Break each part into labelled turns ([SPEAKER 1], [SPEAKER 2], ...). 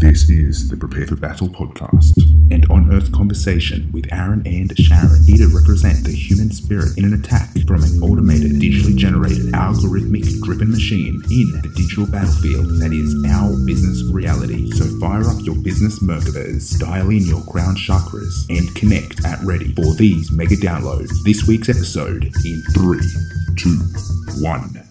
[SPEAKER 1] This is the Prepare for Battle podcast, an on Earth conversation with Aaron and Sharon, here to represent the human spirit in an attack from an automated, digitally generated, algorithmic driven machine in the digital battlefield that is our business reality. So fire up your business Merkabas, dial in your crown chakras, and connect at ready for these mega downloads. This week's episode in three, two, one.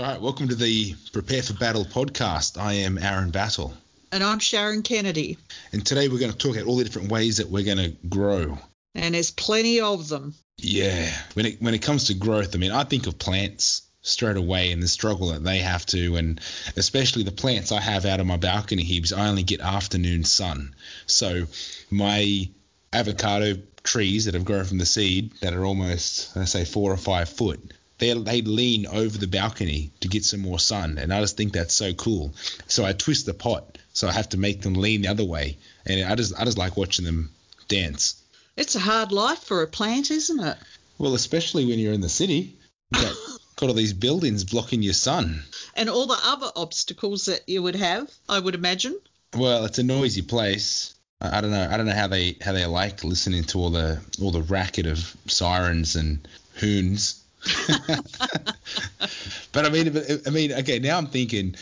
[SPEAKER 2] All right, welcome to the Prepare for Battle podcast. I am Aaron Battle,
[SPEAKER 3] And I'm Sharon Kennedy.
[SPEAKER 2] and today we're going to talk about all the different ways that we're going to grow.
[SPEAKER 3] And there's plenty of them.
[SPEAKER 2] Yeah, when it when it comes to growth, I mean, I think of plants straight away and the struggle that they have to, and especially the plants I have out on my balcony heaps. I only get afternoon sun, so my avocado trees that have grown from the seed that are almost, let's say, four or five foot. They, they lean over the balcony to get some more sun, and I just think that's so cool. So I twist the pot, so I have to make them lean the other way, and I just I just like watching them dance.
[SPEAKER 3] It's a hard life for a plant, isn't it?
[SPEAKER 2] Well, especially when you're in the city, got, got all these buildings blocking your sun.
[SPEAKER 3] And all the other obstacles that you would have, I would imagine.
[SPEAKER 2] Well, it's a noisy place. I, I don't know. I don't know how they how they like listening to all the all the racket of sirens and hoons. but I mean, but, I mean, okay. Now I'm thinking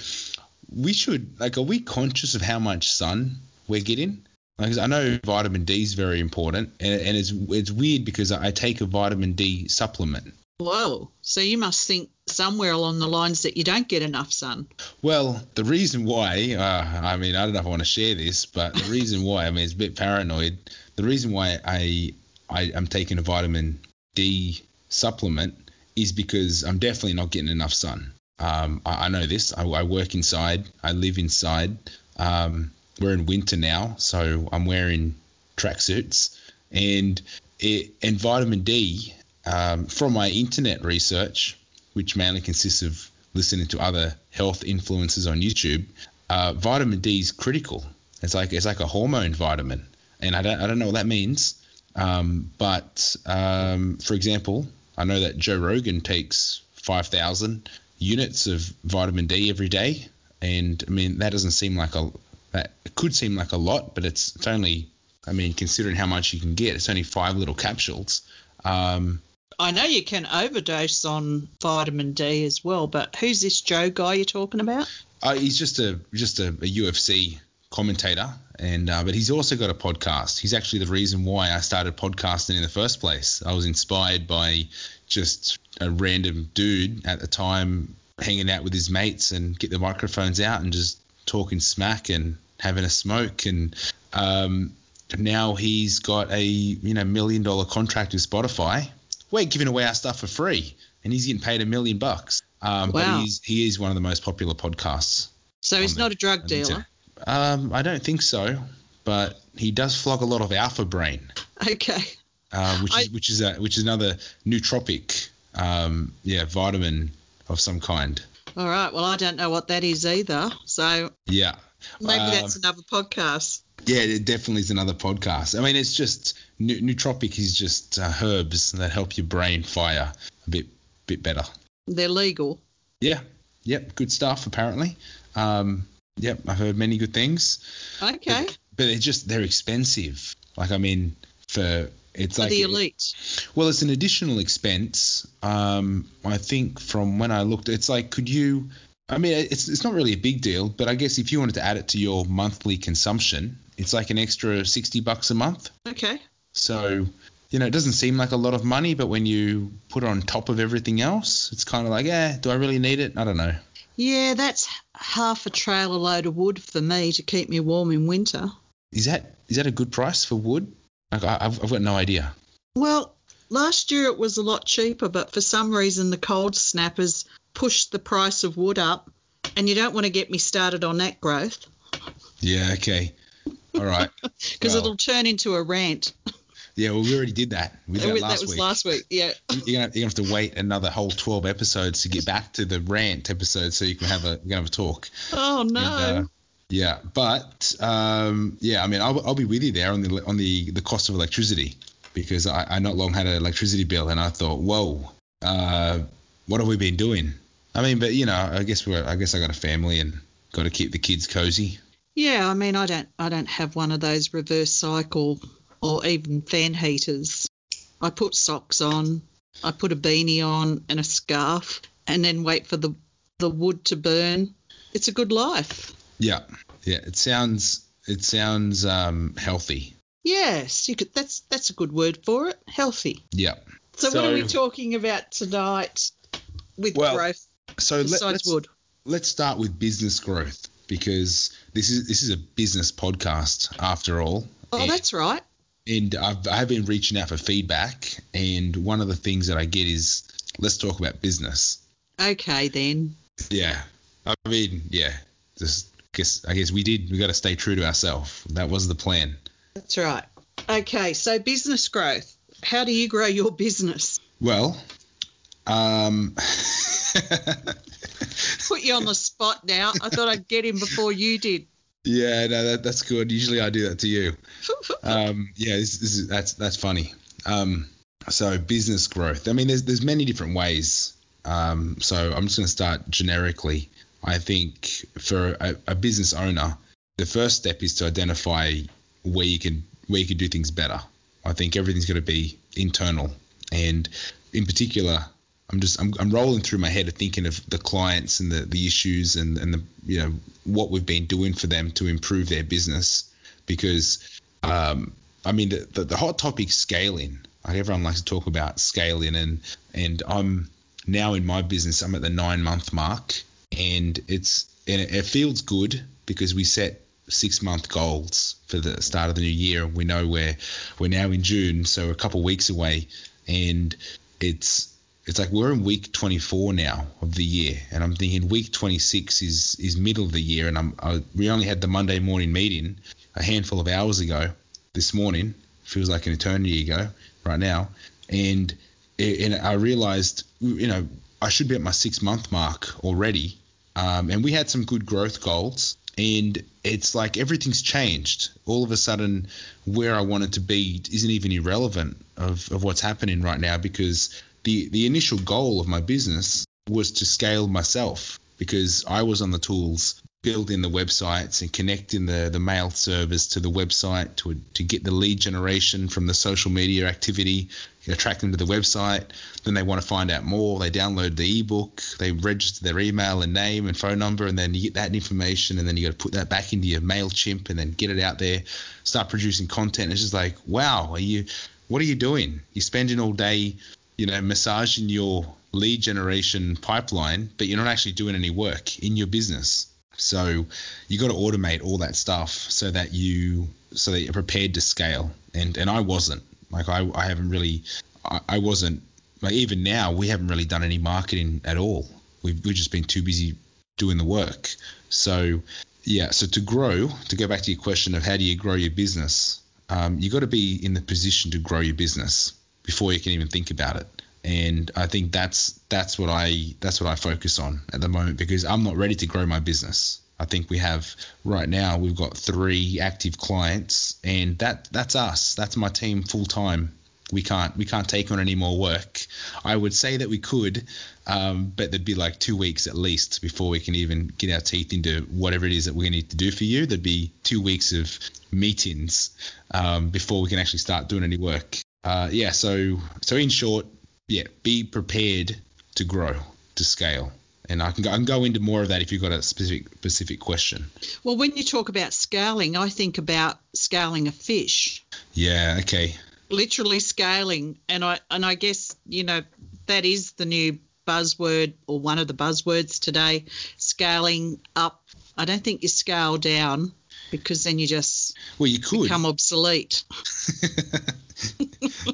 [SPEAKER 2] we should like, are we conscious of how much sun we're getting? Like, I know vitamin D is very important, and, and it's it's weird because I take a vitamin D supplement.
[SPEAKER 3] Whoa. So you must think somewhere along the lines that you don't get enough sun.
[SPEAKER 2] Well, the reason why, uh, I mean, I don't know if I want to share this, but the reason why, I mean, it's a bit paranoid. The reason why I, I am taking a vitamin D supplement is because I'm definitely not getting enough sun. Um, I, I know this. I, I work inside. I live inside. Um, we're in winter now, so I'm wearing tracksuits, and it, and vitamin D um, from my internet research, which mainly consists of listening to other health influencers on YouTube, uh, vitamin D is critical. It's like it's like a hormone vitamin, and I don't I don't know what that means. Um, but um, for example, I know that Joe Rogan takes five thousand units of vitamin D every day, and I mean that doesn't seem like a that could seem like a lot, but it's it's only I mean considering how much you can get, it's only five little capsules. Um,
[SPEAKER 3] I know you can overdose on vitamin D as well, but who's this Joe guy you're talking about?
[SPEAKER 2] Uh, he's just a just a, a UFC commentator, and uh, but he's also got a podcast. He's actually the reason why I started podcasting in the first place. I was inspired by just a random dude at the time hanging out with his mates and get the microphones out and just talking smack and having a smoke and um, now he's got a you know million dollar contract with Spotify. We're giving away our stuff for free, and he's getting paid a million bucks. Um,
[SPEAKER 3] Wow.
[SPEAKER 2] But he's, he is one of the most popular podcasts.
[SPEAKER 3] So he's
[SPEAKER 2] the-
[SPEAKER 3] not a drug dealer.
[SPEAKER 2] Um, I don't think so, but he does flog a lot of alpha brain,
[SPEAKER 3] Okay.
[SPEAKER 2] uh, which is
[SPEAKER 3] I-
[SPEAKER 2] which is a, which is another nootropic, um, yeah, vitamin of some kind.
[SPEAKER 3] All right. Well, I don't know what that is either. So
[SPEAKER 2] Yeah.
[SPEAKER 3] maybe
[SPEAKER 2] Um,
[SPEAKER 3] that's another podcast.
[SPEAKER 2] Yeah, it definitely is another podcast. I mean, it's just nootropic is just uh, herbs that help your brain fire a bit bit better.
[SPEAKER 3] They're legal.
[SPEAKER 2] Yeah, yep, good stuff apparently. Um, yep, I've heard many good things,
[SPEAKER 3] Okay.
[SPEAKER 2] but they're just they're expensive. Like I mean, for it's
[SPEAKER 3] For
[SPEAKER 2] like
[SPEAKER 3] the elite.
[SPEAKER 2] well, it's an additional expense. Um, I think from when I looked, it's like could you? I mean, it's it's not really a big deal, but I guess if you wanted to add it to your monthly consumption, it's like an extra sixty bucks a month.
[SPEAKER 3] Okay.
[SPEAKER 2] So, you know, it doesn't seem like a lot of money, but when you put it on top of everything else, it's kind of like, eh, do I really need it? I don't know.
[SPEAKER 3] Yeah, that's half a trailer load of wood for me to keep me warm in winter.
[SPEAKER 2] Is that is that a good price for wood? Like, I, I've, I've got no idea.
[SPEAKER 3] Well, last year it was a lot cheaper, but for some reason the cold snappers pushed the price of wood up, and you don't want to get me started on that growth
[SPEAKER 2] Yeah, okay. All right.
[SPEAKER 3] because
[SPEAKER 2] Well,
[SPEAKER 3] it'll turn into a rant.
[SPEAKER 2] Yeah, well, we already did that. We did that
[SPEAKER 3] that
[SPEAKER 2] last
[SPEAKER 3] was
[SPEAKER 2] week.
[SPEAKER 3] last week. Yeah.
[SPEAKER 2] You're gonna, you're gonna have to wait another whole 12 episodes to get back to the rant episode so you can have a you can have a talk.
[SPEAKER 3] Oh no.
[SPEAKER 2] And, uh, yeah, but um, yeah, I mean, I'll, I'll be with you there on the on the, the cost of electricity because I, I not long had an electricity bill and I thought, whoa, uh, what have we been doing? I mean, but you know, I guess we're I guess I got a family and got to keep the kids cozy.
[SPEAKER 3] Yeah, I mean, I don't, I don't have one of those reverse cycle or even fan heaters. I put socks on, I put a beanie on and a scarf, and then wait for the the wood to burn. It's a good life.
[SPEAKER 2] Yeah, yeah. It sounds it sounds um, healthy.
[SPEAKER 3] Yes, you could. That's that's a good word for it. Healthy.
[SPEAKER 2] Yeah.
[SPEAKER 3] So,
[SPEAKER 2] So-
[SPEAKER 3] what are we talking about tonight with
[SPEAKER 2] Well,
[SPEAKER 3] growth
[SPEAKER 2] So let,
[SPEAKER 3] besides
[SPEAKER 2] let's
[SPEAKER 3] wood?
[SPEAKER 2] let's start with business growth because this is this is a business podcast after all.
[SPEAKER 3] Oh,
[SPEAKER 2] and,
[SPEAKER 3] that's right.
[SPEAKER 2] And I've I have been reaching out for feedback, and one of the things that I get is let's talk about business.
[SPEAKER 3] Okay then.
[SPEAKER 2] Yeah, I mean, yeah, just guess I guess we did. We got to stay true to ourselves. That was the plan.
[SPEAKER 3] That's right. Okay, so business growth. How do you grow your business?
[SPEAKER 2] Well, um,
[SPEAKER 3] Put you on the spot now. I thought I'd get him before you did.
[SPEAKER 2] Yeah, no, that, that's good. Usually I do that to you. Um, yeah, this, this is that's that's funny. Um, so business growth. I mean, there's there's many different ways. Um, so I'm just going to start generically. I think for a, a business owner, the first step is to identify where you can where you can do things better. I think everything's going to be internal, and in particular, I'm just I'm, I'm rolling through my head of thinking of the clients and the, the issues and, and the you know what we've been doing for them to improve their business because um, I mean the, the, the hot topic scaling. Like everyone likes to talk about scaling and and I'm now in my business I'm at the nine month mark and it's and it, it feels good because we set six month goals for the start of the new year. And we know we're we're now in June so a couple of weeks away and it's it's like we're in week 24 now of the year, and I'm thinking week 26 is is middle of the year, and I'm I, we only had the Monday morning meeting a handful of hours ago this morning. Feels like an eternity ago right now, and and I realized you know I should be at my six month mark already, um, and we had some good growth goals. And it's like everything's changed. All of a sudden, where I wanted to be isn't even irrelevant of, of what's happening right now because the the initial goal of my business was to scale myself because I was on the tools building the websites and connecting the, the mail service to the website to, to get the lead generation from the social media activity, attract them to the website. Then they want to find out more. They download the ebook, they register their email and name and phone number, and then you get that information, and then you got to put that back into your MailChimp and then get it out there, start producing content. It's just like, wow, are you, what are you doing? You're spending all day you know, massaging your lead generation pipeline, but you're not actually doing any work in your business. So you got to automate all that stuff so that you so that you're prepared to scale. And and I wasn't like I, I haven't really I, I wasn't like even now we haven't really done any marketing at all. We've we've just been too busy doing the work. So yeah, so to grow, to go back to your question of how do you grow your business, um, you got to be in the position to grow your business before you can even think about it. And I think that's that's what I that's what I focus on at the moment because I'm not ready to grow my business. I think we have right now we've got three active clients and that that's us. That's my team full time. We can't we can't take on any more work. I would say that we could, um, but there'd be like two weeks at least before we can even get our teeth into whatever it is that we need to do for you. There'd be two weeks of meetings um, before we can actually start doing any work uh, yeah, so so in short, yeah, be prepared to grow, to scale, and I can go, I can go into more of that if you've got a specific specific question.
[SPEAKER 3] Well, when you talk about scaling, I think about scaling a fish,
[SPEAKER 2] Yeah, okay,
[SPEAKER 3] literally scaling, and I and I guess you know that is the new buzzword or one of the buzzwords today. Scaling up. I don't think you scale down because then you just
[SPEAKER 2] well you could.
[SPEAKER 3] become obsolete.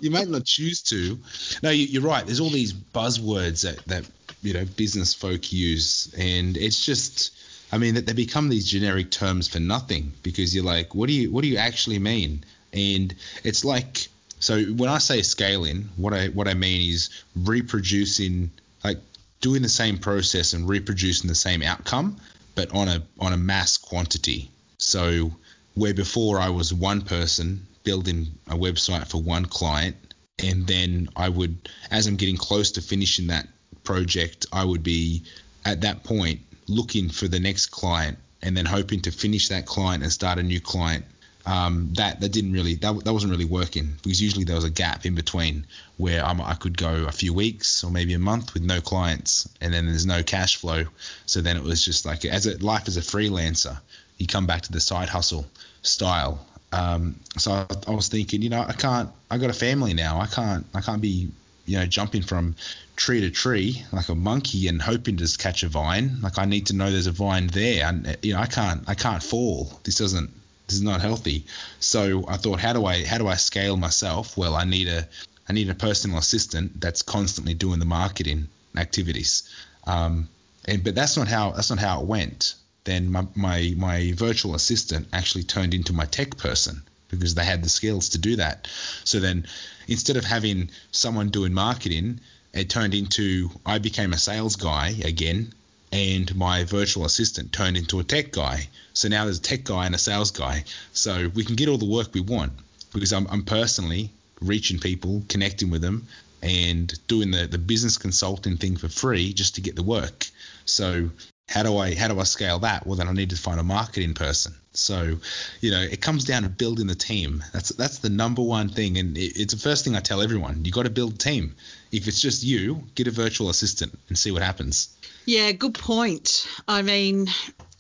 [SPEAKER 2] you might not choose to. No, you, you're right. There's all these buzzwords that that you know business folk use, and it's just. I mean, that they become these generic terms for nothing because you're like, what do you what do you actually mean? And it's like, so when I say scaling, what I what I mean is reproducing, like doing the same process and reproducing the same outcome, but on a on a mass quantity. So where before I was one person building a website for one client, and then I would, as I'm getting close to finishing that project, I would be at that point looking for the next client and then hoping to finish that client and start a new client. Um, that that didn't really that, that wasn't really working because usually there was a gap in between where I'm, I could go a few weeks or maybe a month with no clients and then there's no cash flow. So then it was just like as a life as a freelancer you come back to the side hustle style um, so I, I was thinking you know I can't I got a family now I can't I can't be you know jumping from tree to tree like a monkey and hoping to catch a vine like I need to know there's a vine there and you know I can't I can't fall this doesn't this is not healthy. So I thought, how do I how do I scale myself? Well, I need a I need a personal assistant that's constantly doing the marketing activities. Um, and but that's not how that's not how it went. Then my, my my virtual assistant actually turned into my tech person because they had the skills to do that. So then instead of having someone doing marketing, it turned into I became a sales guy again and my virtual assistant turned into a tech guy. So now there's a tech guy and a sales guy. So we can get all the work we want because I'm, I'm personally reaching people, connecting with them, and doing the, the business consulting thing for free just to get the work. So how do I how do I scale that? Well, then I need to find a marketing person. So, you know, it comes down to building the team. That's that's the number one thing, and it, it's the first thing I tell everyone. You got to build a team. If it's just you, get a virtual assistant and see what happens.
[SPEAKER 3] Yeah, good point. I mean,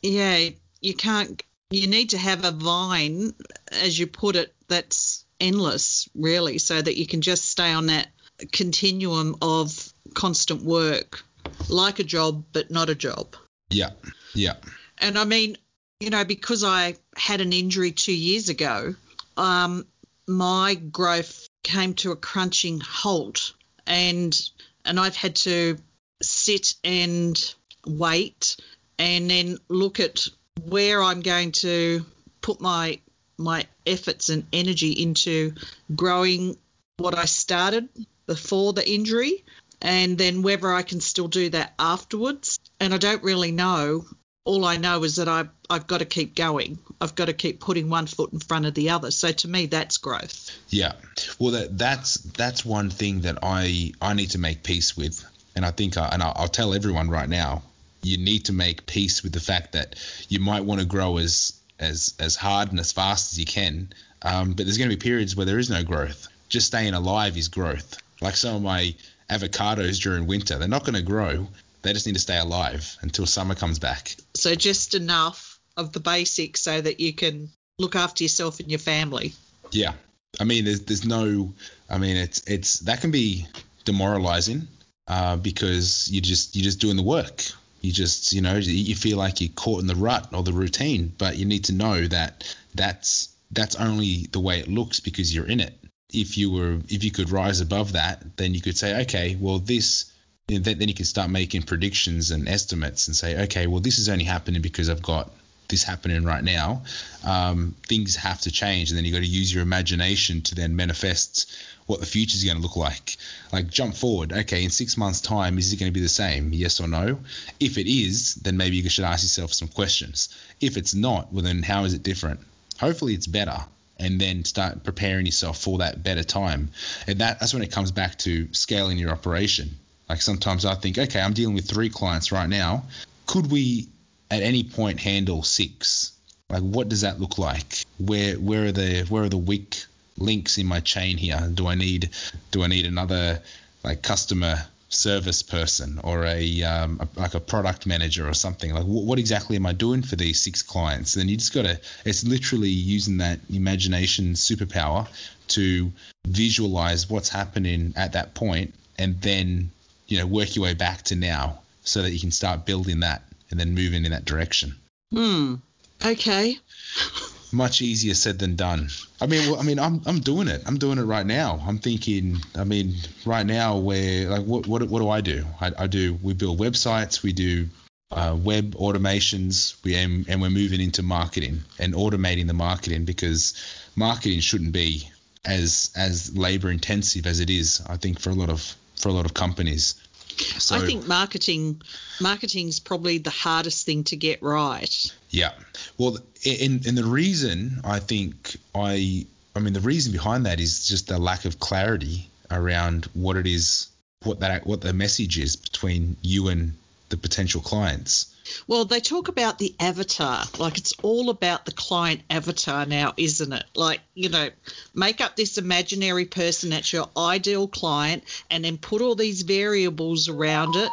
[SPEAKER 3] yeah, you can't. You need to have a vine, as you put it, that's endless, really, so that you can just stay on that continuum of constant work, like a job, but not a job.
[SPEAKER 2] Yeah, yeah.
[SPEAKER 3] And I mean, you know, because I had an injury two years ago, um, my growth came to a crunching halt, and and I've had to sit and wait and then look at where I'm going to put my my efforts and energy into growing what I started before the injury and then whether I can still do that afterwards. And I don't really know. All I know is that I, I've got to keep going. I've got to keep putting one foot in front of the other. So to me, that's growth.
[SPEAKER 2] Yeah. Well, that, that's that's one thing that I I need to make peace with and I think, I, and I'll, tell everyone right now, you need to make peace with the fact that you might want to grow as as as hard and as fast as you can, um, but there's going to be periods where there is no growth. Just staying alive is growth. Like some of my avocados during winter, they're not going to grow. They just need to stay alive until summer comes back.
[SPEAKER 3] So just enough of the basics so that you can look after yourself and your family.
[SPEAKER 2] Yeah, I mean, there's there's no, I mean, it's it's that can be demoralizing uh, because you just you're just doing the work. You just you know you feel like you're caught in the rut or the routine, but you need to know that that's that's only the way it looks because you're in it. If you were if you could rise above that, then you could say, okay, well this then, you can start making predictions and estimates and say, okay, well this is only happening because I've got this happening right now. Um, things have to change, and then you've got to use your imagination to then manifest what the future is going to look like. Like jump forward. Okay, in six months' time, is it going to be the same? Yes or no? If it is, then maybe you should ask yourself some questions. If it's not, well then how is it different? Hopefully it's better. And then start preparing yourself for that better time. And that, that's when it comes back to scaling your operation. Like sometimes I think, okay, I'm dealing with three clients right now. Could we at any point handle six? Like what does that look like? Where where are the where are the weak links in my chain here? Do I need do I need another like customer service person or a, um, a, like a product manager or something. Like what, what, exactly am i doing for these six clients? And you just got to it's literally using that imagination superpower to visualize what's happening at that point and then you know work your way back to now so that you can start building that and then moving in that direction.
[SPEAKER 3] Hmm. Okay
[SPEAKER 2] much easier said than done. I mean, well, I mean, I'm I'm doing it. I'm doing it right now. I'm thinking. I mean, right now, where like what what what do I do? I, I do. We build websites. We do uh, web automations. We aim, and we're moving into marketing and automating the marketing because marketing shouldn't be as as labor intensive as it is. I think for a lot of for a lot of companies.
[SPEAKER 3] So, I think marketing marketing is probably the hardest thing to get right.
[SPEAKER 2] Yeah. Well, and, and the reason I think I I mean the reason behind that is just the lack of clarity around what it is what that what the message is between you and the potential clients.
[SPEAKER 3] Well, they talk about the avatar. Like it's all about the client avatar now, isn't it? Like, you know, make up this imaginary person that's your ideal client and then put all these variables around it.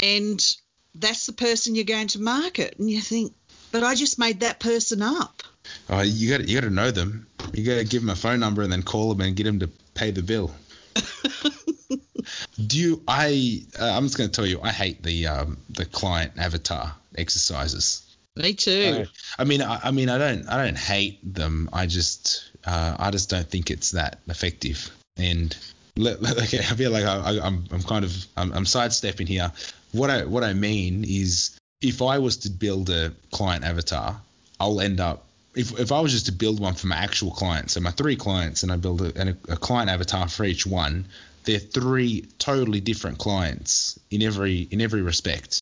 [SPEAKER 3] And that's the person you're going to market. And you think, but I just made that person up.
[SPEAKER 2] Oh, you got you got to know them. You got to give them a phone number and then call them and get them to pay the bill. Do you? I uh, I'm just going to tell you, I hate the um, the client avatar exercises.
[SPEAKER 3] Me too.
[SPEAKER 2] I, I mean, I, I, mean, I don't I don't hate them. I just uh, I just don't think it's that effective. And okay, I feel like I, am I'm, I'm kind of I'm, I'm sidestepping here. What I what I mean is, if I was to build a client avatar, I'll end up if, if I was just to build one for my actual clients, so my three clients, and I build a, a, a client avatar for each one, they're three totally different clients in every in every respect.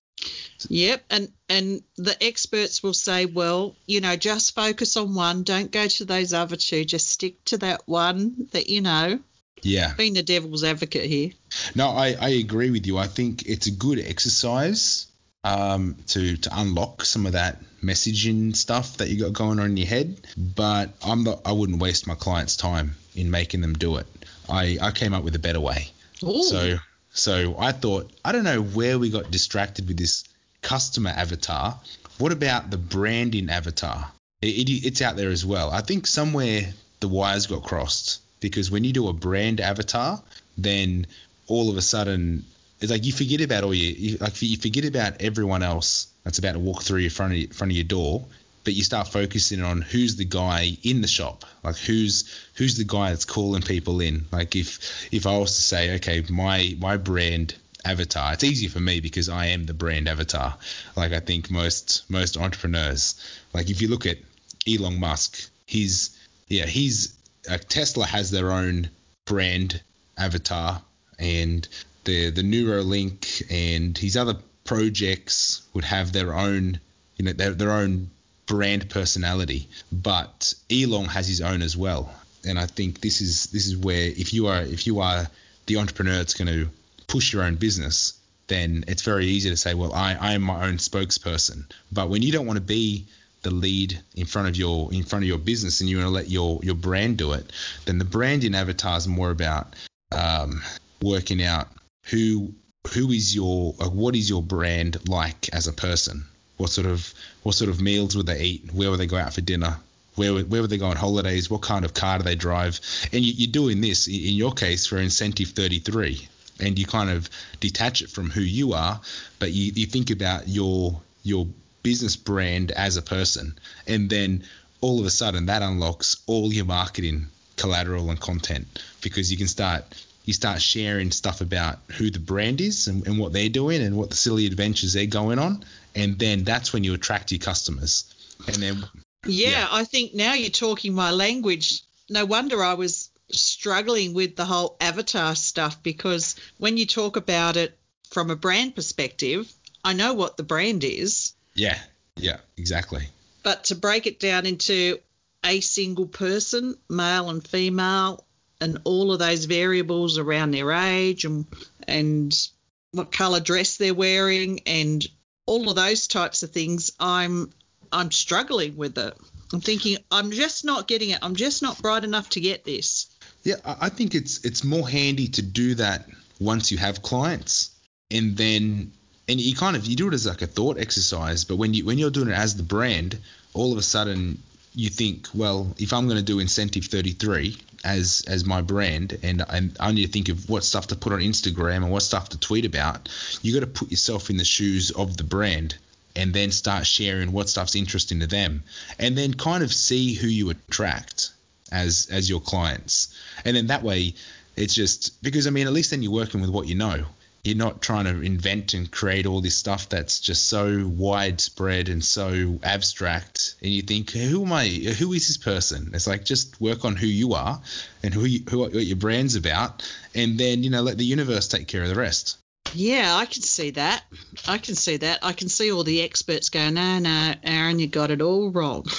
[SPEAKER 3] Yep, and and the experts will say, well, you know, just focus on one. Don't go to those other two. Just stick to that one that you know.
[SPEAKER 2] Yeah.
[SPEAKER 3] Being the devil's advocate here.
[SPEAKER 2] No, I, I agree with you. I think it's a good exercise um, to to unlock some of that messaging stuff that you got going on in your head. But I'm not. I wouldn't waste my clients' time in making them do it. I, I came up with a better way.
[SPEAKER 3] Ooh.
[SPEAKER 2] So so I thought I don't know where we got distracted with this customer avatar. What about the branding avatar? It, it, it's out there as well. I think somewhere the wires got crossed because when you do a brand avatar, then all of a sudden it's like you forget about all your you, like you forget about everyone else that's about to walk through your front of, front of your door but you start focusing on who's the guy in the shop. Like who's who's the guy that's calling people in? Like if if i was to say okay my my brand avatar it's easier for me because i am the brand avatar. Like i think most most entrepreneurs like if you look at elon musk he's yeah he's uh, tesla has their own brand avatar and the the neuralink and his other projects would have their own you know their, their own brand personality, but Elon has his own as well. And I think this is this is where if you are if you are the entrepreneur that's going to push your own business, then it's very easy to say, well, I, I am my own spokesperson. But when you don't want to be the lead in front of your in front of your business and you want to let your your brand do it, then the branding avatar is more about um, working out who who is your what is your brand like as a person what sort of what sort of meals would they eat? Where would they go out for dinner? Where would, where would they go on holidays? What kind of car do they drive? And you, are doing this in your case for incentive 33, and you kind of detach it from who you are, but you, you think about your your business brand as a person, and then all of a sudden that unlocks all your marketing collateral and content because you can start you start sharing stuff about who the brand is and, and, what they're doing and what the silly adventures they're going on and then that's when you attract your customers. And then
[SPEAKER 3] yeah, yeah, I think now you're talking my language. No wonder I was struggling with the whole avatar stuff because when you talk about it from a brand perspective, I know what the brand is.
[SPEAKER 2] Yeah, yeah, exactly.
[SPEAKER 3] But to break it down into a single person, male and female, and all of those variables around their age and and what color dress they're wearing and all of those types of things, I'm I'm struggling with it. I'm thinking I'm just not getting it. I'm just not bright enough to get this.
[SPEAKER 2] Yeah, I think it's it's more handy to do that once you have clients, and then and you kind of you do it as like a thought exercise. But when you when you're doing it as the brand, all of a sudden you think, well, if I'm going to do incentive 33, as as my brand and, and I need to think of what stuff to put on Instagram and what stuff to tweet about, you got to put yourself in the shoes of the brand and then start sharing what stuff's interesting to them and then kind of see who you attract as as your clients. And then that way it's just because I mean at least then you're working with what you know you're not trying to invent and create all this stuff that's just so widespread and so abstract and you think who am i who is this person? It's like just work on who you are and who, you, who what your brand's about and then you know let the universe take care of the rest.
[SPEAKER 3] Yeah i can see that. I can see that. I can see all the experts go no no aaron you got it all wrong.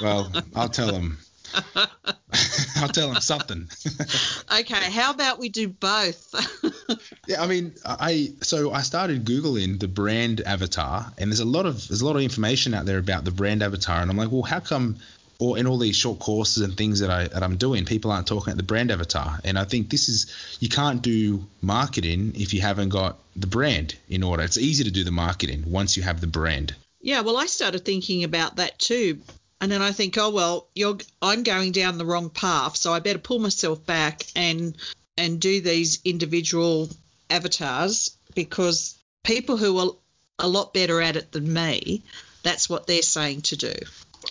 [SPEAKER 2] Well i'll tell them I'll tell him something.
[SPEAKER 3] okay, how about we do both?
[SPEAKER 2] yeah, I mean, I so I started googling the brand avatar, and there's a lot of there's a lot of information out there about the brand avatar, and I'm like, well, how come? Or in all these short courses and things that I that I'm doing, people aren't talking about the brand avatar, and I think this is you can't do marketing if you haven't got the brand in order. It's easy to do the marketing once you have the brand.
[SPEAKER 3] Yeah, well, I started thinking about that too. And then I think, oh well, you're I'm going down the wrong path, so I better pull myself back and and do these individual avatars because people who are a lot better at it than me, that's what they're saying to do.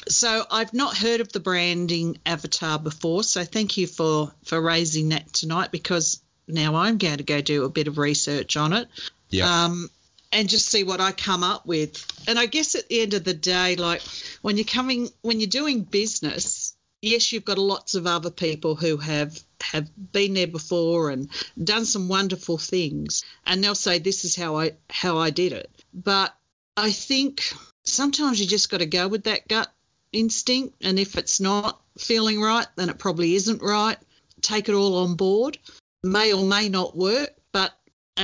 [SPEAKER 3] So I've not heard of the branding avatar before, so thank you for for raising that tonight because now I'm going to go do a bit of research on it.
[SPEAKER 2] Yeah.
[SPEAKER 3] Um, and just see what I come up with. And I guess at the end of the day, like when you're coming, when you're doing business, yes, you've got lots of other people who have have been there before and done some wonderful things, and they'll say this is how I how I did it. But I think sometimes you just got to go with that gut instinct, and if it's not feeling right, then it probably isn't right. Take it all on board. May or may not work, but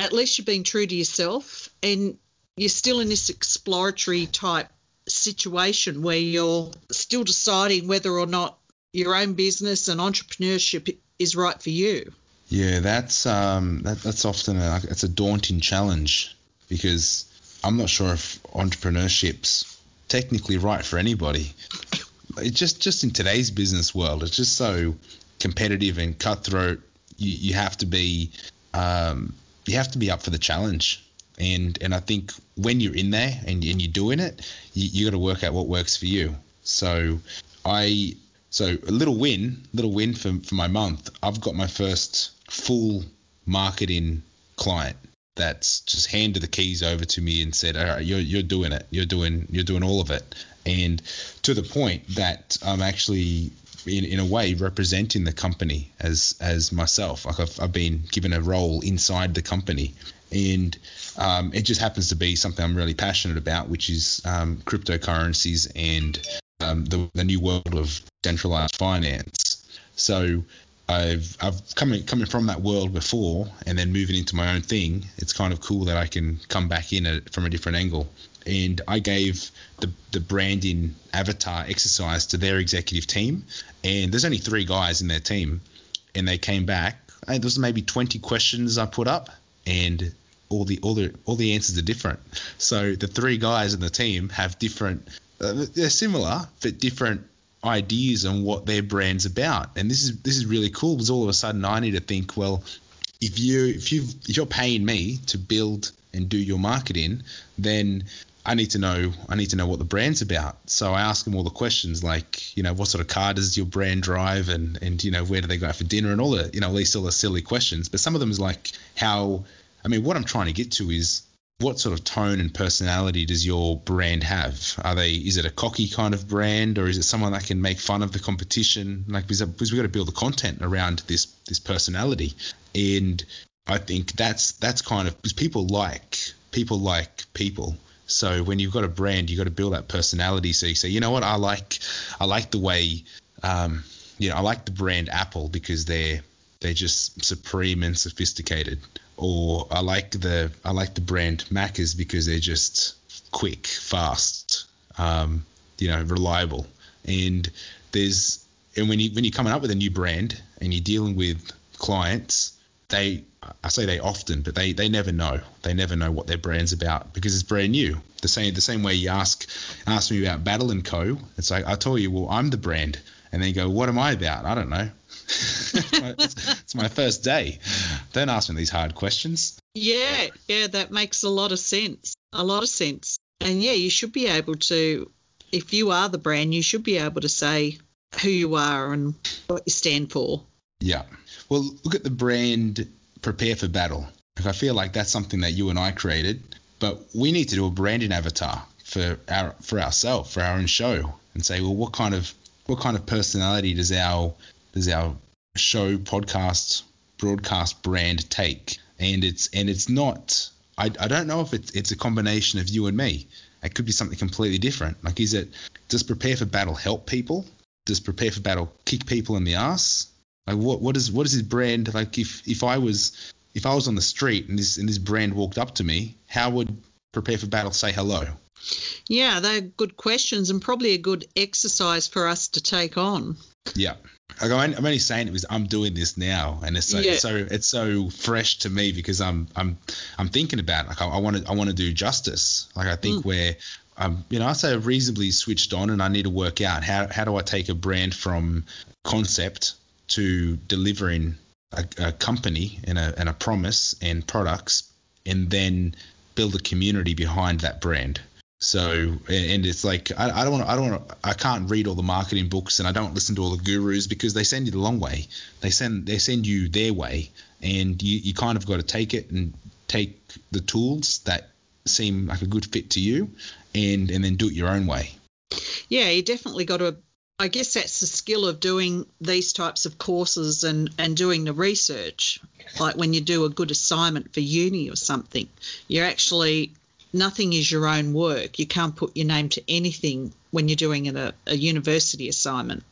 [SPEAKER 3] at least you're being true to yourself and you're still in this exploratory type situation where you're still deciding whether or not your own business and entrepreneurship is right for you.
[SPEAKER 2] Yeah, that's um, that, that's often a, it's a daunting challenge because I'm not sure if entrepreneurship's technically right for anybody. It just just in today's business world, it's just so competitive and cutthroat. You, you have to be um, you have to be up for the challenge. And and I think when you're in there and, and you're doing it, you, you got to work out what works for you. So I so a little win, little win for, for my month. I've got my first full marketing client that's just handed the keys over to me and said, "All right, you're you're doing it. You're doing you're doing all of it." And to the point that I'm actually in, in a way representing the company as as myself. Like I've, I've been given a role inside the company, and um, it just happens to be something I'm really passionate about, which is um, cryptocurrencies and um, the, the new world of centralized finance. So I've I've coming coming from that world before, and then moving into my own thing. It's kind of cool that I can come back in it from a different angle. And I gave the the branding avatar exercise to their executive team, and there's only three guys in their team, and they came back. And there was maybe 20 questions I put up, and all the all the all the answers are different. So the three guys in the team have different. Uh, they're similar, but different ideas on what their brand's about. And this is this is really cool because all of a sudden I need to think, well, if you if you if you're paying me to build and do your marketing, then I need to know I need to know what the brand's about. So I ask them all the questions like, you know, what sort of car does your brand drive and and you know, where do they go out for dinner and all the, you know, these sort of silly questions. But some of them is like how I mean, what I'm trying to get to is what sort of tone and personality does your brand have? Are they is it a cocky kind of brand or is it someone that can make fun of the competition? Like because we've got to build the content around this this personality. And I think that's that's kind of because people like people like people. So when you've got a brand, you've got to build that personality. So you say, you know what, I like I like the way um, you know, I like the brand Apple because they're they're just supreme and sophisticated or I like the I like the brand Macca's because they're just quick, fast, um, you know, reliable. And there's and when you when you're coming up with a new brand and you're dealing with clients, they I say they often, but they they never know. They never know what their brand's about because it's brand new. The same the same way you ask ask me about Battle and Co. It's like I tell you, well, I'm the brand, and then you go, what am I about? I don't know. it's, it's, my first day. Don't ask me these hard questions.
[SPEAKER 3] Yeah, yeah, that makes a lot of sense. A lot of sense. And yeah, you should be able to, if you are the brand, you should be able to say who you are and what you stand for.
[SPEAKER 2] Yeah. Well, look at the brand Prepare for Battle. I feel like that's something that you and I created, but we need to do a branding avatar for our for ourselves, for our own show, and say, well, what kind of what kind of personality does our does our show, podcast, broadcast brand take? And it's and it's not. I, I don't know if it's it's a combination of you and me. It could be something completely different. Like, is it does prepare for battle help people? Does prepare for battle kick people in the ass? Like what what is what is his brand? Like if if I was if I was on the street and this and this brand walked up to me, how would prepare for battle say hello?
[SPEAKER 3] Yeah, they're good questions and probably a good exercise for us to take on.
[SPEAKER 2] Yeah. Like I'm, I'm only saying it because I'm doing this now, and it's so,
[SPEAKER 3] Yeah.
[SPEAKER 2] it's so it's so fresh to me because I'm I'm I'm thinking about it. like I want to I want to do justice. Like I think where um you know I say I've reasonably switched on, and I need to work out how how do I take a brand from concept to delivering a, a company and a and a promise and products, and then build a community behind that brand. So and it's like I, I don't want I don't want I can't read all the marketing books and I don't listen to all the gurus because they send you the long way. They send they send you their way and you, you kind of got to take it and take the tools that seem like a good fit to you and and then do it your own way.
[SPEAKER 3] Yeah, you definitely got to. I guess that's the skill of doing these types of courses and, and doing the research. Like when you do a good assignment for uni or something, you're actually, nothing is your own work. You can't put your name to anything when you're doing a, a university assignment.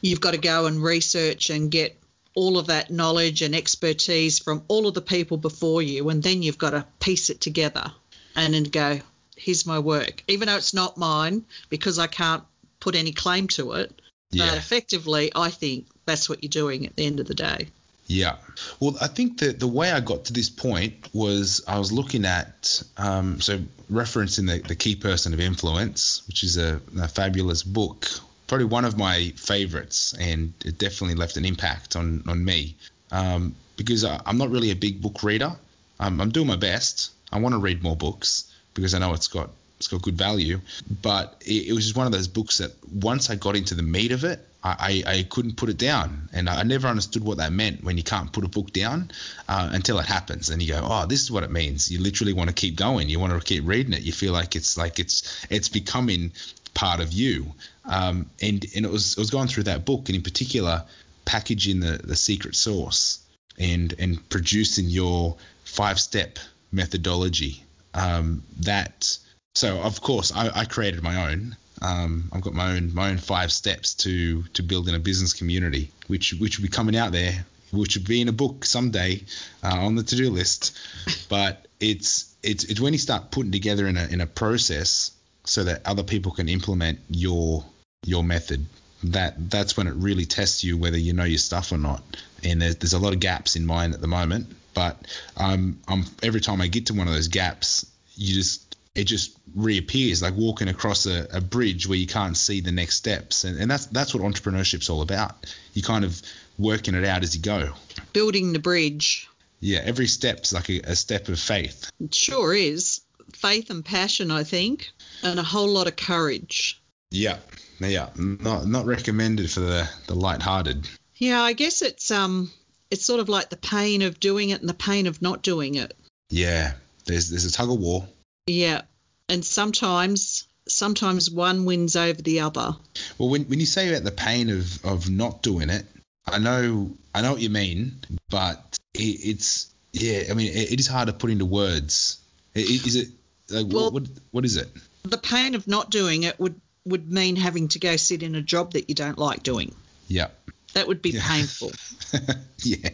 [SPEAKER 3] You've got to go and research and get all of that knowledge and expertise from all of the people before you, and then you've got to piece it together and then go, here's my work. Even though it's not mine, because I can't put any claim to it. But effectively, I think that's what you're doing at the end of the day.
[SPEAKER 2] Yeah. Well, I think that the way I got to this point was I was looking at, um, so referencing the, the Key Person of Influence, which is a, a fabulous book, probably one of my favorites, and it definitely left an impact on, on me um, because I, I'm not really a big book reader. Um, I'm doing my best. I want to read more books because I know it's got it's got good value, but it, it was just one of those books that once I got into the meat of it, I, I, couldn't put it down, and I never understood what that meant when you can't put a book down uh, until it happens, and you go, oh, this is what it means. You literally want to keep going. You want to keep reading it. You feel like it's like it's it's becoming part of you, um, and and it was it was going through that book, and in particular, packaging the the secret sauce and and producing your five step methodology um, that so of course I, I created my own. Um, I've got my own my own five steps to to building a business community which which will be coming out there which will be in a book someday uh, on the to-do list. But it's it's it's when you start putting together in a in a process so that other people can implement your your method that that's when it really tests you whether you know your stuff or not. And there's, there's a lot of gaps in mine at the moment but um, I'm every time I get to one of those gaps you just it just reappears like walking across a, a bridge where you can't see the next steps. And, and that's that's what entrepreneurship's all about. You kind of working it out as you go.
[SPEAKER 3] Building the bridge.
[SPEAKER 2] Yeah every step's like a, a step of faith.
[SPEAKER 3] It sure is. Faith and passion, I think, and a whole lot of courage.
[SPEAKER 2] yeah yeah. Not not recommended for the the light-hearted.
[SPEAKER 3] Yeah, I guess it's um, it's sort of like the pain of doing it and the pain of not doing it.
[SPEAKER 2] yeah there's there's a tug of war
[SPEAKER 3] Yeah, and sometimes sometimes one wins over the other.
[SPEAKER 2] Well, when, when you say about the pain of, of not doing it, I know I know what you mean, but it, it's yeah. I mean, it, it is hard to put into words. I- i- Is it like
[SPEAKER 3] Well-
[SPEAKER 2] what, what what is it?
[SPEAKER 3] The pain of not doing it would would mean having to go sit in a job that you don't like doing.
[SPEAKER 2] Yeah.
[SPEAKER 3] That would be
[SPEAKER 2] Yeah.
[SPEAKER 3] painful.
[SPEAKER 2] yeah,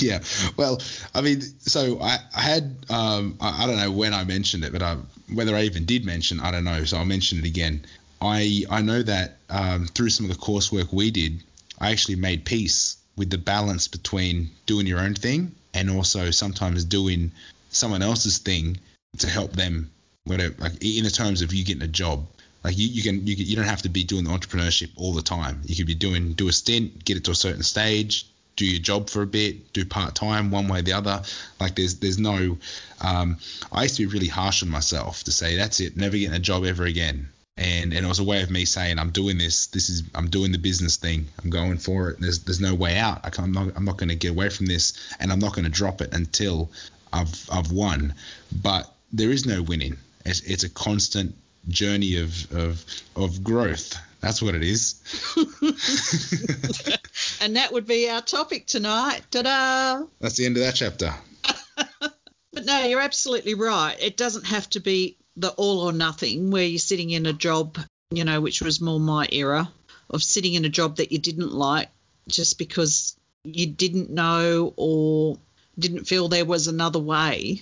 [SPEAKER 2] yeah. Well, I mean, so I, I had, um, I, I don't know when I mentioned it, but I, whether I even did mention, I don't know. So I'll mention it again. I, I know that um, through some of the coursework we did, I actually made peace with the balance between doing your own thing and also sometimes doing someone else's thing to help them, whatever, like in the terms of you getting a job. Like you, you can you, can- you don't have to be doing the entrepreneurship all the time. You could be doing do a stint, get it to a certain stage, do your job for a bit, do part time, one way or the other. Like there's there's no. Um, I used to be really harsh on myself to say that's it, never getting a job ever again. And and it was a way of me saying I'm doing this. This is I'm doing the business thing. I'm going for it. There's there's no way out. I I'm not I'm not going to get away from this, and I'm not going to drop it until I've I've won. But there is no winning. It's, it's a constant journey of, of of growth. That's what it is.
[SPEAKER 3] and that would be our topic tonight. Ta-da!
[SPEAKER 2] That's the end of that chapter.
[SPEAKER 3] But no, you're absolutely right. It doesn't have to be the all or nothing where you're sitting in a job, you know, which was more my era of sitting in a job that you didn't like just because you didn't know or didn't feel there was another way